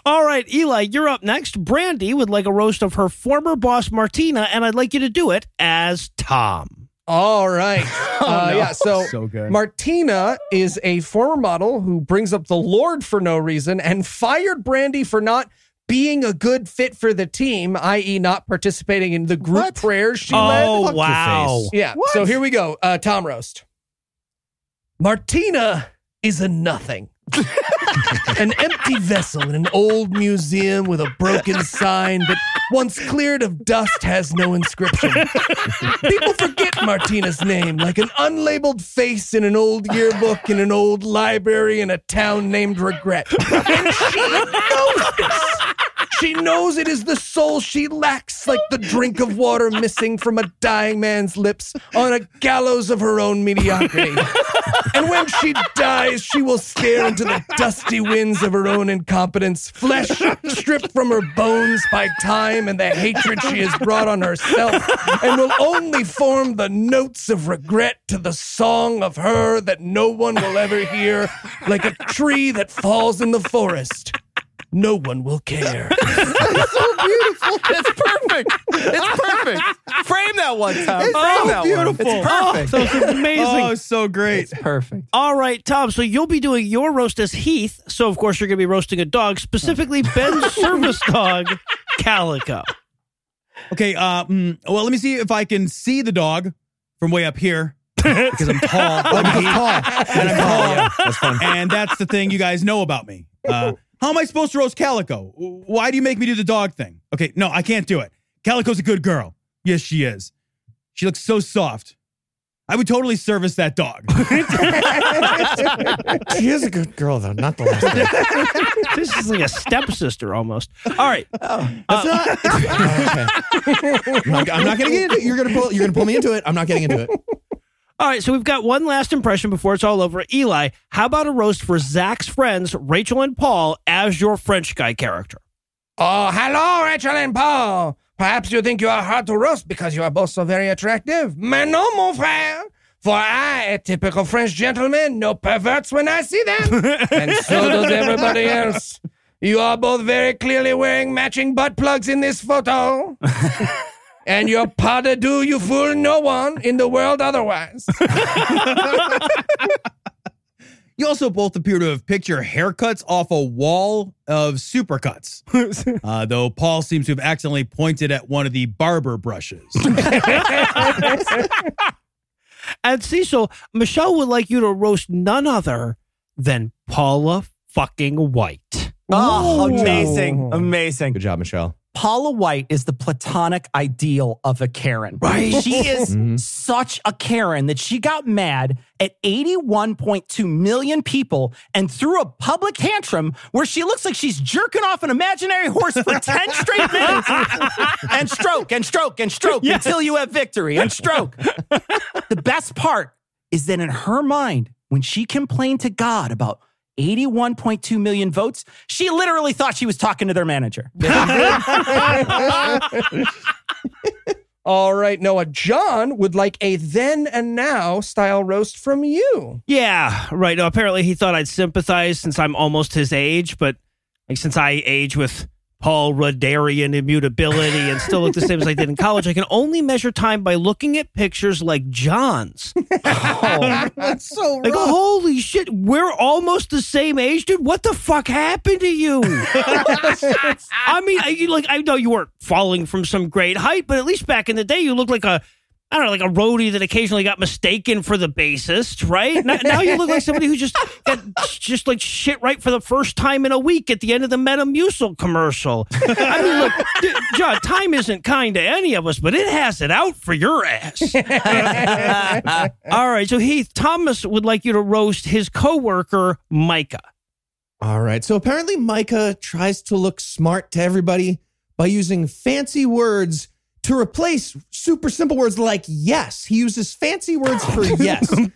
All right, Eli, you're up next. Brandy would like a roast of her former boss, Martina, and I'd like you to do it as Tom. All right. (laughs) Uh, Yeah. So, (laughs) So good. Martina is a former model who brings up the Lord for no reason and fired Brandy for not being a good fit for the team, i.e., not participating in the group prayers she led. Oh, Fuck your wow. face. Yeah. So here we go. Uh, Tom Roast. Martina is a nothing. (laughs) an empty vessel in an old museum with a broken sign that, once cleared of dust, has no inscription. People forget Martina's name like an unlabeled face in an old yearbook in an old library in a town named Regret. And she knows this. She knows it is the soul she lacks, like the drink of water missing from a dying man's lips on a gallows of her own mediocrity. And when she dies, she will stare into the dusty winds of her own incompetence, flesh stripped from her bones by time and the hatred she has brought on herself, and will only form the notes of regret to the song of her that no one will ever hear, like a tree that falls in the forest. No one will care. (laughs) It's so beautiful. It's perfect. It's perfect. Frame that one time. Frame that beautiful. one. It's perfect. That was amazing. Oh, so great. It's perfect. All right, Tom. So you'll be doing your roast as Heath. So of course you're going to be roasting a dog, specifically Ben's (laughs) service dog, Calico. Okay, uh, mm, well, let me see if I can see the dog from way up here (laughs) because I'm tall. I'm tall. And I'm tall. Yeah, that's fun. And that's the thing you guys know about me. Uh, how am I supposed to roast Calico? Why do you make me do the dog thing? Okay, no, I can't do it. Calico's a good girl. Yes, she is. She looks so soft. I would totally service that dog. (laughs) She is a good girl, though. Not the last one. This is like a stepsister almost. All right. Oh. Uh, That's not. (laughs) Oh, okay. I'm not, not gonna get into it. You're gonna pull. You're gonna pull me into it. I'm not getting into it. All right, so we've got one last impression before it's all over. Eli, how about a roast for Zach's friends, Rachel and Paul, as your French guy character? Oh, hello, Rachel and Paul. Perhaps you think you are hard to roast because you are both so very attractive. Mais non, mon frère. For I, a typical French gentleman, no perverts when I see them. (laughs) and so does everybody else. You are both very clearly wearing matching butt plugs in this photo. (laughs) and your pas de deux, you fool no one in the world otherwise. (laughs) You also both appear to have picked your haircuts off a wall of supercuts. (laughs) Uh, though Paul seems to have accidentally pointed at one of the barber brushes. (laughs) And Cecil, Michelle would like you to roast none other than Paula fucking White. Oh, amazing. Amazing. Good job, Michelle. Paula White is the platonic ideal of a Karen. Right. She is (laughs) Mhm. such a Karen that she got mad at 81.2 million people and threw a public tantrum where she looks like she's jerking off an imaginary horse for (laughs) 10 straight minutes and stroke and stroke and stroke until you have victory and stroke. (laughs) the best part is that in her mind, when she complained to God about 81.2 million votes, she literally thought she was talking to their manager. (laughs) (laughs) All right, Noah. John would like a then and now style roast from you. Yeah, right. No, apparently he thought I'd sympathize since I'm almost his age, but like since I age with Paul Ruddarian immutability and still look the same as I did in college, I can only measure time by looking at pictures like John's. Oh, (laughs) that's so Like, holy shit, we're almost the same age, dude. What the fuck happened to you? (laughs) I mean, I, like I know you weren't falling from some great height, but at least back in the day, you looked like a. I don't know, like a roadie that occasionally got mistaken for the bassist, right? Now, now you look like somebody who just got just like shit right for the first time in a week at the end of the Metamucil commercial. I mean, look, d- John, time isn't kind to any of us, but it has it out for your ass. (laughs) All right, so Heath Thomas would like you to roast his coworker Micah. All right. So apparently, Micah tries to look smart to everybody by using fancy words to replace super simple words like yes. He uses fancy words for (laughs) yes. so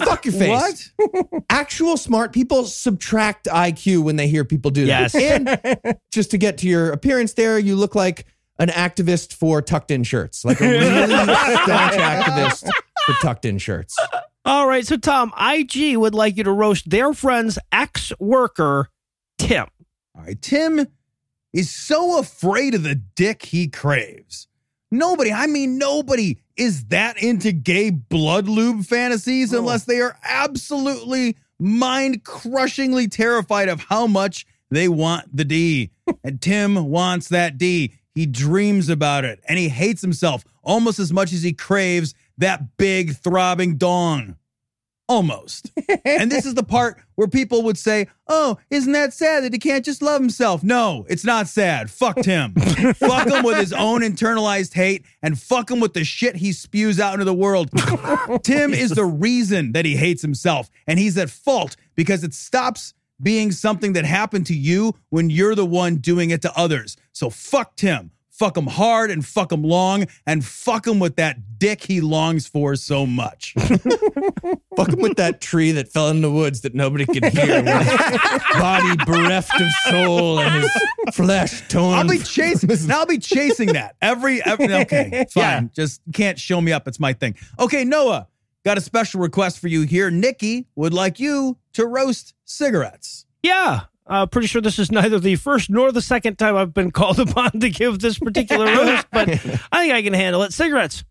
fuck your face. What? Actual smart people subtract IQ when they hear people do that. Yes. And (laughs) just to get to your appearance there, you look like an activist for tucked in shirts, like a really (laughs) staunch activist for tucked in shirts. All right, so Tom, IG would like you to roast their friend's ex worker, Tim. All right, Tim is so afraid of the dick he craves. Nobody, I mean, nobody is that into gay blood lube fantasies unless they are absolutely mind crushingly terrified of how much They want the D. (laughs) And Tim wants that D. He dreams about it and he hates himself almost as much as he craves that big throbbing dong. Almost. and this is the part where people would say, Oh, isn't that sad that he can't just love himself? No, it's not sad. Fuck Tim. (laughs) fuck him with his own internalized hate and fuck him with the shit he spews out into the world. Tim is the reason that he hates himself, and he's at fault because it stops being something that happened to you when you're the one doing it to others. So fuck Tim. Fuck him hard and fuck him long and fuck him with that dick he longs for so much. (laughs) Fuck him with that tree that fell in the woods that nobody could hear. With (laughs) body bereft of soul and his flesh torn. I'll be chasing. I'll be chasing that every. every (laughs) okay, fine. Just can't show me up. It's my thing. Okay, Noah, got a special request for you here. Nikki would like you to roast cigarettes. Yeah. Uh, pretty sure this is neither the first nor the second time I've been called (laughs) upon to give this particular roast, but (laughs) I think I can handle it. Cigarettes.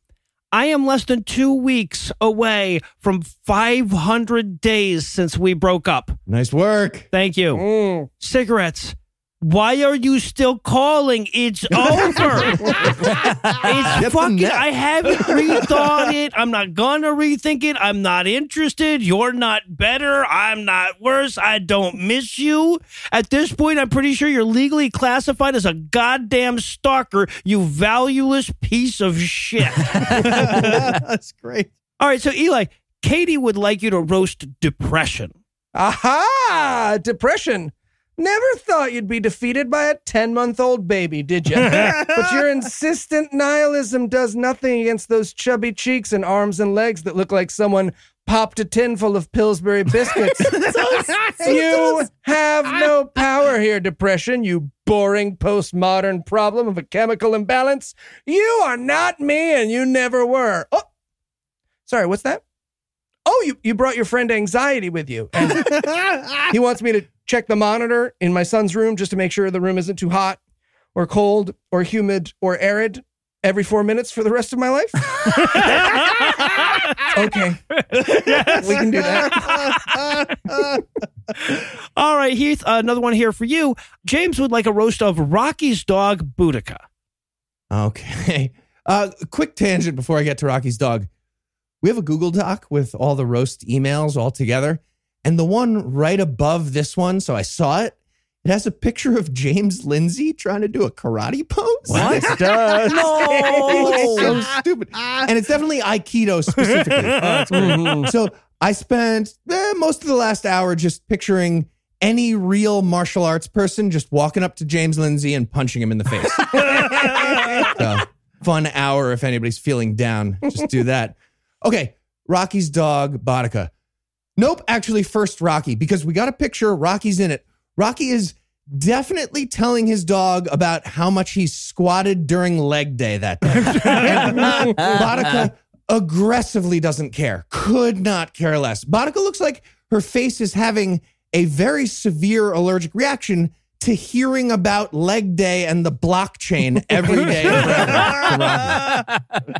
I am less than two weeks away from 500 days since we broke up. Nice work. Thank you. Cigarettes. Why are you still calling? It's (laughs) over. it's the fucking. I haven't rethought it. I'm not gonna rethink it. I'm not interested. You're not better. I'm not worse. I don't miss you. At this point, I'm pretty sure you're legally classified as a goddamn stalker. You valueless piece of shit. (laughs) That's great. All right, so Eli, Katie would like you to roast depression. Aha! Depression. Never thought you'd be defeated by a 10 month old baby, did you? (laughs) but your insistent nihilism does nothing against those chubby cheeks and arms and legs that look like someone popped a tin full of Pillsbury biscuits. (laughs) you have no power here, depression, you boring postmodern problem of a chemical imbalance. You are not me and you never were. Oh, sorry, what's that? Oh, you, you brought your friend anxiety with you. And (laughs) he wants me to check the monitor in my son's room just to make sure the room isn't too hot or cold or humid or arid every four minutes for the rest of my life. (laughs) okay. We can do that. (laughs) All right, Heath, uh, another one here for you. James would like a roast of Rocky's dog, Boudica. Okay. (laughs) Uh, quick tangent before I get to Rocky's dog. We have a Google Doc with all the roast emails all together. And the one right above this one, so I saw it, it has a picture of James Lindsay trying to do a karate pose. What? It does. It looks so stupid. (laughs) And it's definitely Aikido specifically. (laughs) So I spent eh, most of the last hour just picturing any real martial arts person just walking up to James Lindsay and punching him in the face. (laughs) So, fun hour if anybody's feeling down. Just do that. Okay, Rocky's dog, Bodika. Nope, actually, first Rocky, because we got a picture. Rocky's in it. Rocky is definitely telling his dog about how much he squatted during leg day that day. (laughs) And aggressively doesn't care, could not care less. Bodika looks like her face is having a very severe allergic reaction to hearing about leg day and the blockchain every day. (laughs) forever to Rocky.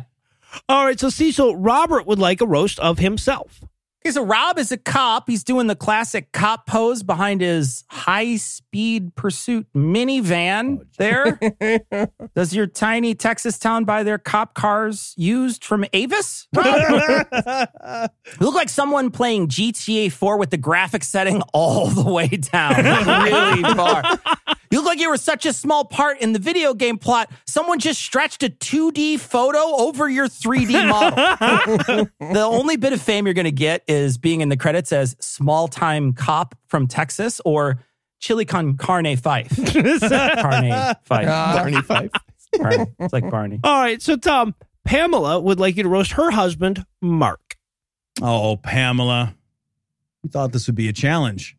All right, so Cecil, Robert would like a roast of himself. Okay, so Rob is a cop. He's doing the classic cop pose behind his high speed pursuit minivan oh, there. (laughs) Does your tiny Texas town buy their cop cars used from Avis? (laughs) Look like someone playing GTA 4 with the graphic setting all the way down, really far. You look like you were such a small part in the video game plot. Someone just stretched a 2D photo over your 3D (laughs) model. the only bit of fame you're going to get is being in the credits as small time cop from Texas or Chili con carne Fife. (laughs) carne Fife. Ah. Barney Fife. Barney. It's like Barney. All right, so Tom, Pamela would like you to roast her husband, Mark. Oh, Pamela. We thought this would be a challenge.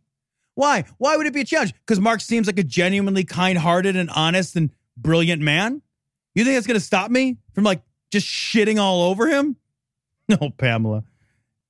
Why? Why would it be a challenge? Because Mark seems like a genuinely kind hearted and honest and brilliant man? You think that's going to stop me from like just shitting all over him? (laughs) No, Pamela.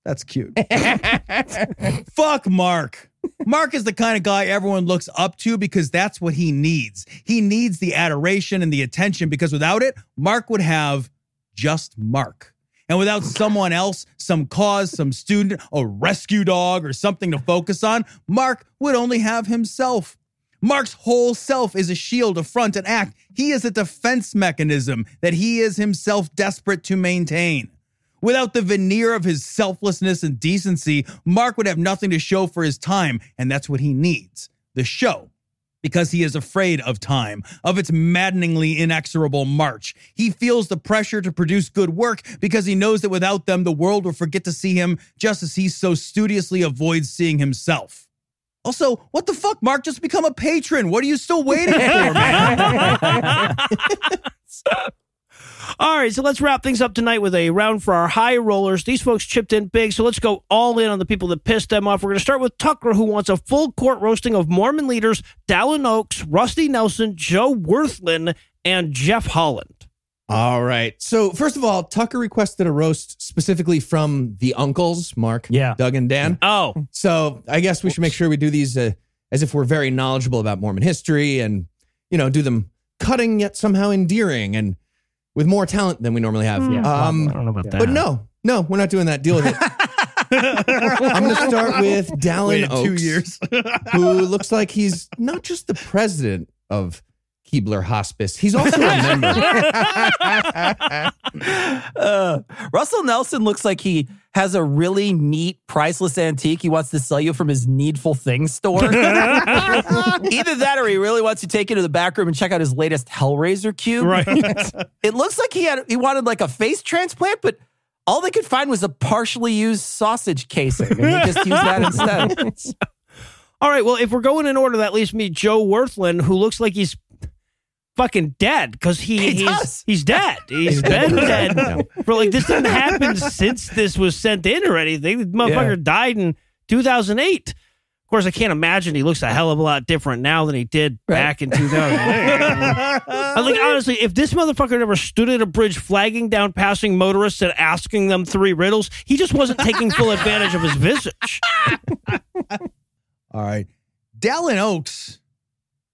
That's cute. (laughs) Fuck Mark. Mark is the kind of guy everyone looks up to because that's what he needs. He needs the adoration and the attention because without it, Mark would have just Mark. And without someone else, some cause, some student, a rescue dog, or something to focus on, Mark would only have himself. Mark's whole self is a shield, a front, an act. He is a defense mechanism that he is himself desperate to maintain. Without the veneer of his selflessness and decency, Mark would have nothing to show for his time, and that's what he needs the show. Because he is afraid of time, of its maddeningly inexorable march. He feels the pressure to produce good work because he knows that without them, the world will forget to see him just as he so studiously avoids seeing himself. Also, what the fuck, Mark? Just become a patron. What are you still waiting for, man? (laughs) (laughs) (laughs) All right, so let's wrap things up tonight with a round for our high rollers. These folks chipped in big, so let's go all in on the people that pissed them off. We're going to start with Tucker, who wants a full court roasting of Mormon leaders Dallin Oaks, Rusty Nelson, Joe Wirthlin, and Jeff Holland. All right. So first of all, Tucker requested a roast specifically from the uncles, Mark, Yeah. Doug, and Dan. Oh, So I guess we should make sure we do these uh, as if we're very knowledgeable about Mormon history, and you know, do them cutting yet somehow endearing and with more talent than we normally have. Yeah. Um, I don't know about that. but no, no, we're not doing that. Deal with it. (laughs) I'm going to start with Dallin Waited Oaks, two years. who looks like he's not just the president of Keebler Hospice, he's also a member. (laughs) Uh, Russell Nelson looks like he has a really neat, priceless antique he wants to sell you from his Needful Things store. (laughs) Either that or he really wants to take you to the back room and check out his latest Hellraiser cube. right. (laughs) It looks like he had he wanted like a face transplant, but all they could find was a partially used sausage casing. And he just used that instead. All right, well, if we're going in order, that leaves me Joe Wirthlin, who looks like he's fucking dead because he, He he's, does. he's dead. (laughs) He's been dead for like this didn't happen since this was sent in or anything. The motherfucker died in 2008. Of course, I can't imagine he looks a hell of a lot different now than he did back in 2008. I (laughs) like honestly, if this motherfucker never stood at a bridge flagging down passing motorists and asking them three riddles, he just wasn't taking full advantage of his visage. (laughs) All right. Dallin Oaks.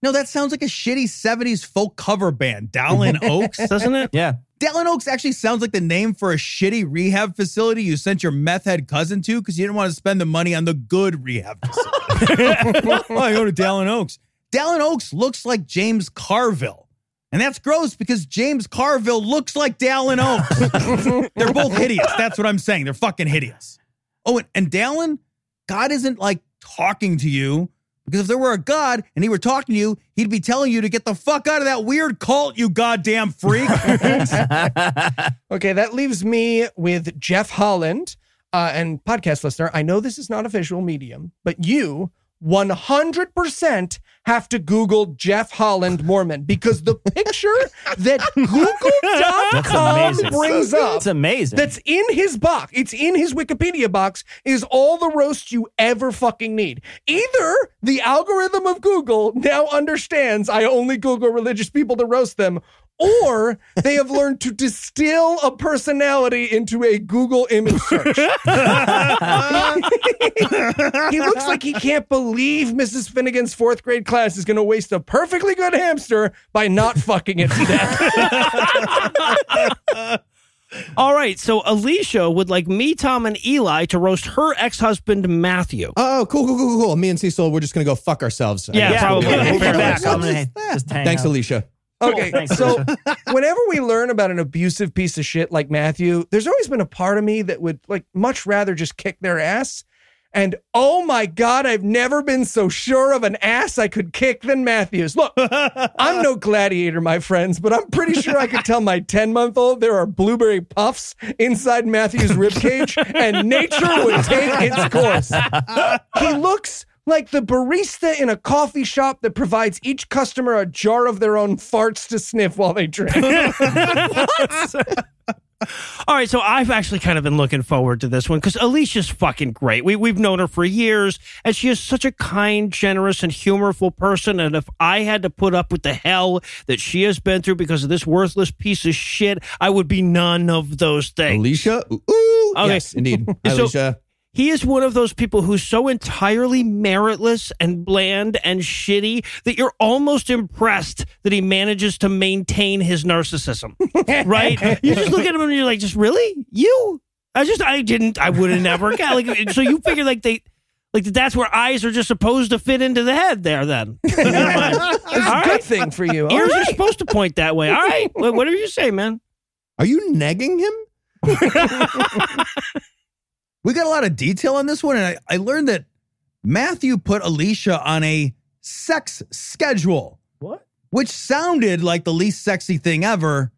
No, that sounds like a shitty 70s folk cover band. Dallin (laughs) Oaks. Doesn't it? Yeah. Dallin Oaks actually sounds like the name for a shitty rehab facility you sent your meth head cousin to because you didn't want to spend the money on the good rehab facility. (laughs) oh, I go to Dallin Oaks. Dallin Oaks looks like James Carville. And that's gross because James Carville looks like Dallin Oaks. (laughs) They're both hideous. That's what I'm saying. They're fucking hideous. Oh, and, and Dallin, God isn't like talking to you because if there were a God and he were talking to you, he'd be telling you to get the fuck out of that weird cult, you goddamn freak. (laughs) Okay, that leaves me with Jeff Holland. Uh, and podcast listener, I know this is not a visual medium, but you 100% have to Google Jeff Holland Mormon because the picture that Google.com brings up It's amazing. that's in his box, it's in his Wikipedia box, is all the roast you ever fucking need. Either the algorithm of Google now understands I only Google religious people to roast them, or they have learned to distill a personality into a Google image search. (laughs) he looks like he can't believe Mrs. Finnegan's fourth grade class is going to waste a perfectly good hamster by not fucking it to death. (laughs) All right, so Alicia would like me, Tom, and Eli to roast her ex-husband Matthew. Oh, cool, cool, cool, cool. Me and Cecil, we're just going to go fuck ourselves. I Yeah, probably. Yeah, we'll be back. enough. Just Thanks, out. Alicia. Okay, Thanks, so (laughs) whenever we learn about an abusive piece of shit like Matthew, there's always been a part of me that would like much rather just kick their ass. And oh my God, I've never been so sure of an ass I could kick than Matthew's. Look, (laughs) I'm no gladiator, my friends, but I'm pretty sure I could tell my 10 month old there are blueberry puffs inside Matthew's ribcage and nature would take its course. (laughs) He looks like the barista in a coffee shop that provides each customer a jar of their own farts to sniff while they drink. (laughs) All right, so I've actually kind of been looking forward to this one because Alicia's fucking great. We we've known her for years, and she is such a kind, generous, and humorful person. And if I had to put up with the hell that she has been through because of this worthless piece of shit, I would be none of those things. Alicia? Ooh, ooh. Okay. Yes, indeed. Hi, So- Alicia. He is one of those people who's so entirely meritless and bland and shitty that you're almost impressed that he manages to maintain his narcissism. (laughs) right? You just look at him and you're like, just really? You? I just I didn't I would have never got like so you figure like they Like that's where eyes are just supposed to fit into the head there then. (laughs) It's a good thing for you. All Ears are supposed to point that way. All right. Wha- Whatever you say, man. Are you negging him? (laughs) We got a lot of detail on this one, and I, I learned that Matthew put Alicia on a sex schedule. What? Which sounded like the least sexy thing ever,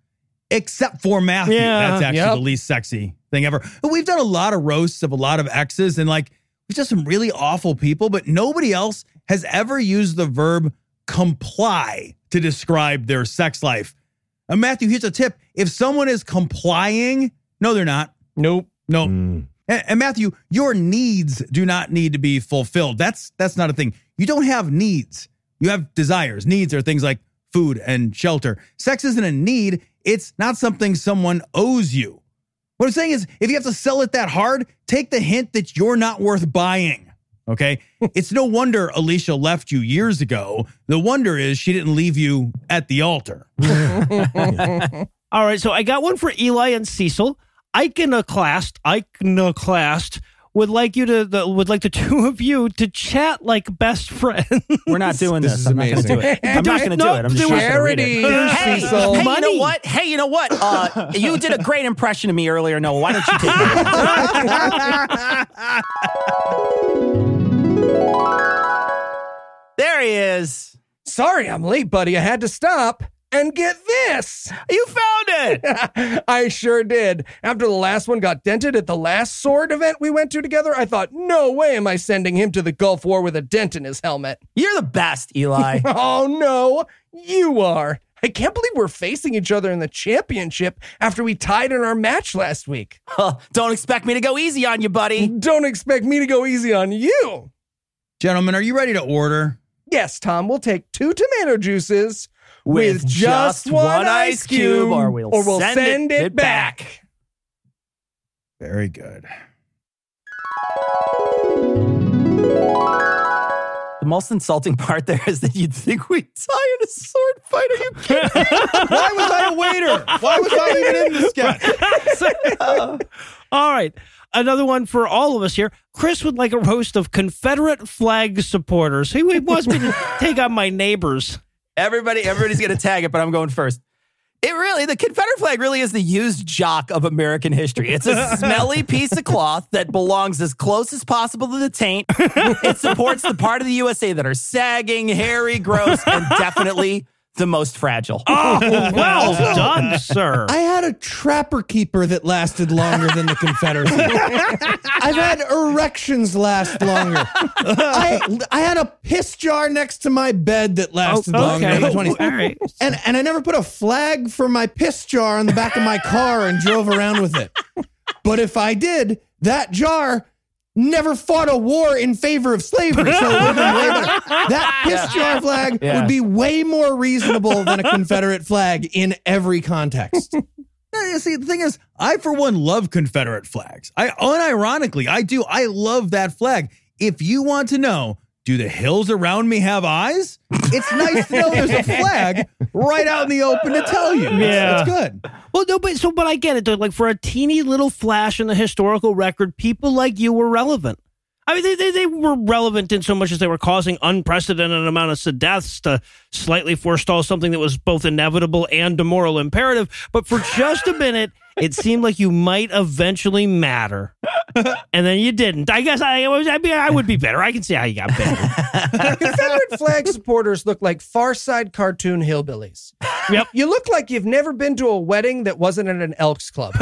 except for Matthew. Yeah. That's actually Yep. the least sexy thing ever. But we've done a lot of roasts of a lot of exes, and like we've done some really awful people, but nobody else has ever used the verb comply to describe their sex life. And Matthew, here's a tip. If someone is complying, no, they're not. Nope. No. Mm. And, and Matthew, your needs do not need to be fulfilled. That's that's not a thing. You don't have needs. You have desires. Needs are things like food and shelter. Sex isn't a need. It's not something someone owes you. What I'm saying is, if you have to sell it that hard, take the hint that you're not worth buying. Okay. (laughs) it's no wonder Alicia left you years ago. The wonder is she didn't leave you at the altar. (laughs) (laughs) All right, so I got one for Eli and Cecil. Iconoclast, iconoclast would like you to the, would like the (laughs) two of you to chat like best friends. We're not doing This this. is I'm not going to do it. I'm not going to do it. I'm just not going Charity. it. Hey, Cecil. hey, you know what? Hey, you know what? Uh, (laughs) you did a great impression of me earlier, Noah. Why don't you take it? (laughs) there he is. Sorry, I'm late, buddy. I had to stop and get this. You found it. (laughs) I sure did. After the last one got dented at the last sword event we went to together, I thought, no way am I sending him to the Gulf War with a dent in his helmet. You're the best, Eli. (laughs) Oh no, you are. I can't believe we're facing each other in the championship after we tied in our match last week. Huh, Don't expect me to go easy on you, buddy. Don't expect me to go easy on you. Gentlemen, are you ready to order? Yes, Tom, we'll take two tomato juices with, just, one ice cube, or we'll send, it, back. Very good. The most insulting (laughs) part there is that you'd think we'd tie in a sword fight. Are you kidding? (laughs) Why was I a waiter? Why was I even in this sketch? (laughs) Uh, all right. Another one for all of us here. Chris would like a roast of Confederate flag supporters. He he wants me to take on my neighbors. Everybody, everybody's gonna tag it, but I'm going first. It really, the Confederate flag really is the used jock of American history. It's a smelly (laughs) piece of cloth that belongs as close as possible to the taint. It supports the part of the USA that are sagging, hairy, gross, and definitely the most fragile. Oh, well (laughs) done, (laughs) sir. I had a trapper keeper that lasted longer than the Confederacy. (laughs) I've had erections last longer. I, I had a piss jar next to my bed that lasted oh, longer in the 20s. All right. And, and I never put a flag for my piss jar on the back of my car and drove around with it. But if I did, that jar never fought a war in favor of slavery. So it would've been that (laughs) piss jar flag Yeah. would be way more reasonable than a Confederate flag in every context. (laughs) See, the thing is, I for one love Confederate flags. I unironically, I do. I love that flag. If you want to know, do the hills around me have eyes? It's nice to know there's a (laughs) flag right out in the open to tell you. Yeah. it's good. Well, no, but so, but I get it. Though. Like for a teeny little flash in the historical record, people like you were relevant. I mean, they, they, they were relevant in so much as they were causing unprecedented amounts of deaths to slightly forestall something that was both inevitable and a moral imperative. But for just a minute, it seemed like you might eventually matter, and then you didn't. I guess I, was- I, mean, I would be better. I can see how you got better. (laughs) Confederate flag supporters look like Far Side cartoon hillbillies. Yep. You look like you've never been to a wedding that wasn't at an Elks Club. (laughs)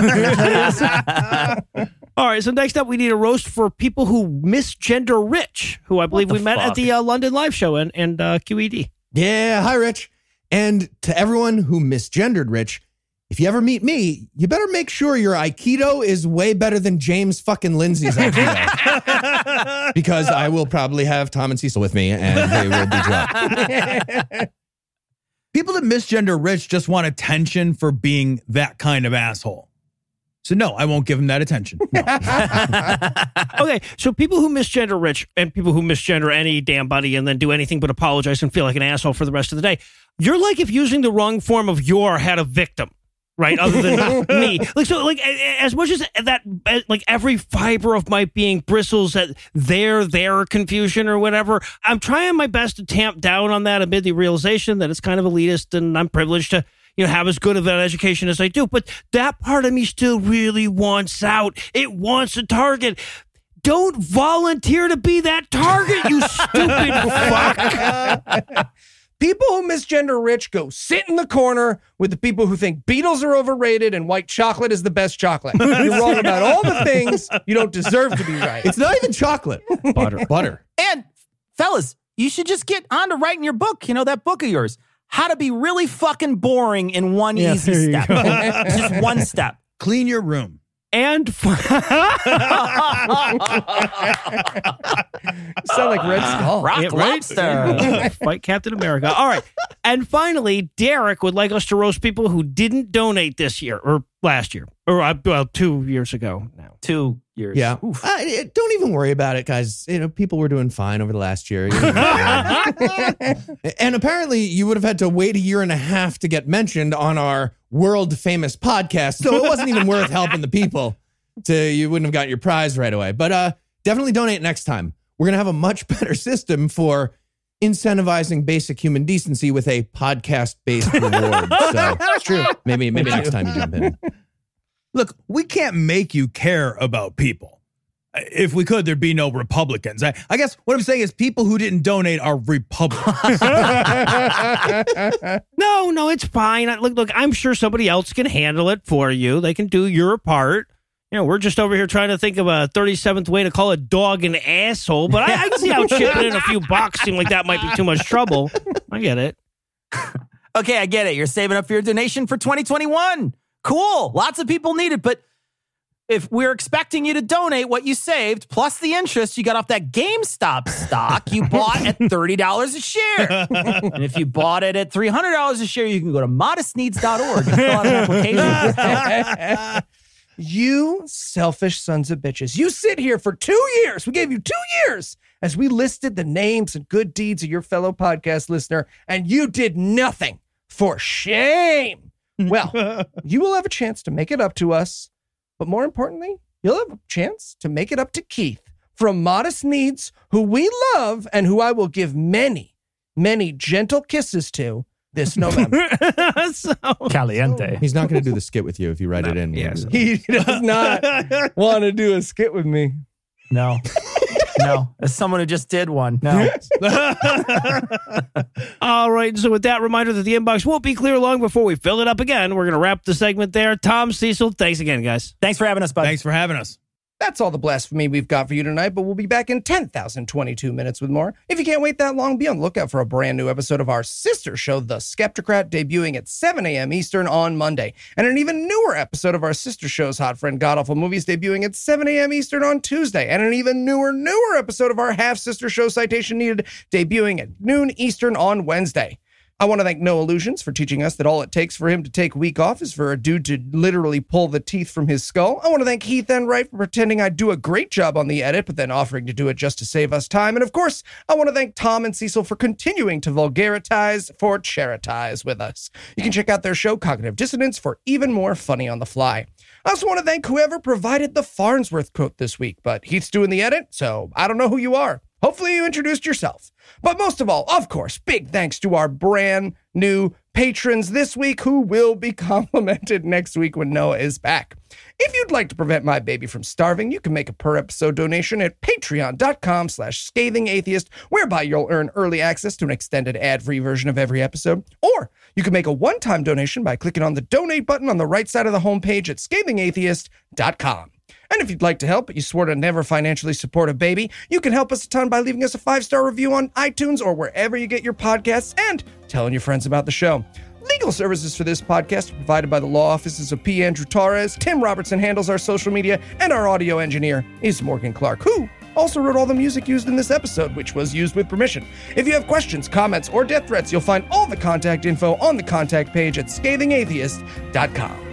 All right, so next up, we need a roast for people who misgender Rich, who I believe the we met at the uh, London Live Show and, and uh, QED. Yeah, hi, Rich. And to everyone who misgendered Rich, if you ever meet me, you better make sure your Aikido is way better than James fucking Lindsay's Aikido. (laughs) because I will probably have Tom and Cecil with me and they will be dropped. People that misgender rich just want attention for being that kind of asshole. So no, I won't give him that attention. No. (laughs) Okay, so people who misgender Rich and people who misgender any damn buddy and then do anything but apologize and feel like an asshole for the rest of the day, you're like if using the wrong form of your had a victim. Right? Other than (laughs) me. Like so like as much as that uh, like every fiber of my being bristles at their their confusion or whatever, I'm trying my best to tamp down on that amid the realization that it's kind of elitist and I'm privileged to you know, have as good of an education as I do, but that part of me still really wants out. It wants a target. Don't volunteer to be that target, you (laughs) stupid fuck. (laughs) People who misgender rich go sit in the corner with the people who think Beatles are overrated and white chocolate is the best chocolate. (laughs) You're wrong about all the things you don't deserve to be right. It's not even chocolate. (laughs) Butter. Butter. And fellas, you should just get on to writing your book. You know, that book of yours. How to be really fucking boring in one Yeah, easy step. just one step. Clean your room. And (laughs) sound like Red Skull. Rock Yeah, right? lobster. (laughs) Fight Captain America. All right. And finally, Derek would like us to roast people who didn't donate this year or last year or uh, well, two years ago now. Two years. Yeah. Oof. Uh, eh, don't even worry about it, guys. You know, people were doing fine over the last year. You know. (laughs) and apparently, you would have had to wait a year and a half to get mentioned on our world famous podcast. So it wasn't even worth helping the people. To you wouldn't have gotten your prize right away. But uh, definitely donate next time. We're gonna have a much (laughs) better system for incentivizing basic human decency with a podcast based (laughs) reward. So True. maybe maybe next time you jump in. Look, we can't make you care about people. If we could, there'd be no Republicans. I, I guess what I'm saying is people who didn't donate are Republicans. (laughs) (laughs) No, no, it's fine. I- Look, look, I'm sure somebody else can handle it for you. They can do your part. You know, we're just over here trying to think of a 37th way to call a dog an asshole, but I, I can see how chipping in a few bucks seem like that might be too much trouble. I get it. (laughs) Okay, I get it. You're saving up for your donation for 2021. Cool. Lots of people need it, but if we're expecting you to donate what you saved plus the interest you got off that GameStop stock you bought at (laughs) $30 a share. and if you bought it at $300 a share, you can go to modestneeds.org and fill out an application. (laughs) You selfish sons of bitches. You sit here for two years. We gave you two years as we listed the names and good deeds of your fellow podcast listener, and you did nothing. For shame. Well, (laughs) you will have a chance to make it up to us, but more importantly, you'll have a chance to make it up to Keith from Modest Needs, who we love and who I will give many, many gentle kisses to this (laughs) November. so, Caliente. He's not going to do the skit with you if you write it in. yes. he does not (laughs) want to do a skit with me. No. (laughs) No. (laughs) As someone who just did one. No. (laughs) All right. So, with that reminder that the inbox won't be clear long before we fill it up again, we're going to wrap the segment there. Tom Cecil, thanks again, guys. Thanks for having us, bud. Thanks for having us. That's all the blasphemy we've got for you tonight, but we'll be back in 10,022 minutes with more. If you can't wait that long, be on the lookout for a brand new episode of our sister show, The Skepticrat, debuting at 7 a.m. Eastern on Monday, and an even newer episode of our sister show's Hot Friend God Awful Movies, debuting at 7 a.m. Eastern on Tuesday, and an even newer, newer episode of our half sister show, Citation Needed, debuting at noon Eastern on Wednesday. I want to thank Noah Lugeons for teaching us that all it takes for him to take a week off is for a dude to literally pull the teeth from his skull. I want to thank Heath Enright for pretending I'd do a great job on the edit, but then offering to do it just to save us time. And of course, I want to thank Tom and Cecil for continuing to vulgaritize for charitize with us. You can check out their show, Cognitive Dissonance, for even more funny on the fly. I also want to thank whoever provided the Farnsworth quote this week, but Heath's doing the edit, so I don't know who you are. Hopefully, you introduced yourself. But most of all, of course, big thanks to our brand new patrons this week who will be (laughs) complimented next week when Noah is back. If you'd like to prevent my baby from starving, you can make a per episode donation at patreon.com slash scathing atheist, whereby you'll earn early access to an extended ad-free version of every episode. Or you can make a one-time donation by clicking on the donate button on the right side of the homepage at scathingatheist.com. And if you'd like to help, but you swore to never financially support a baby, you can help us a ton by leaving us a five star review on iTunes or wherever you get your podcasts and telling your friends about the show. Legal services for this podcast are provided by the law offices of P. Andrew Torres. Tim Robertson handles our social media, and our audio engineer is Morgan Clarke, who also wrote all the music used in this episode, which was used with permission. If you have questions, comments, or death threats, you'll find all the contact info on the contact page at scathingatheist.com.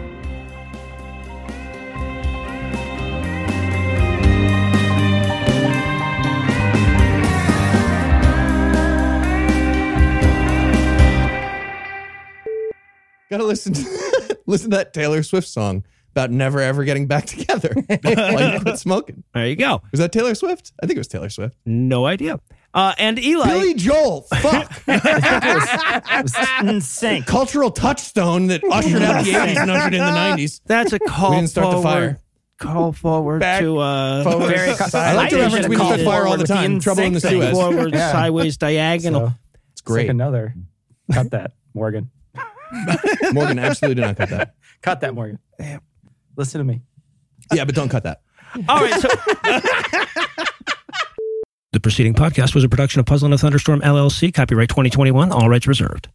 Gotta listen to (laughs) listen to that Taylor Swift song about never ever getting back together (laughs) while you quit smoking. There you go. Was that Taylor Swift? I think it was Taylor Swift. No idea. Uh, and Eli. Billy Joel. Fuck. (laughs) It was in sync. Cultural touchstone that ushered out the 80s and ushered in the 90s. That's a call We didn't start the fire. Call forward Back, to uh, forward. Very I like the I reference should've we called start fire all the forward with the time. Trouble in the in-sync. Suez. forward, Yeah. sideways, diagonal. So, It's great. Take another. Cut that, Morgan. (laughs) Morgan, absolutely do not cut that. Cut that, Morgan. Damn. Listen to me. Yeah, but don't cut that. All right. So (laughs) the preceding podcast was a production of Puzzle and a Thunderstorm LLC. Copyright 2021. All rights reserved.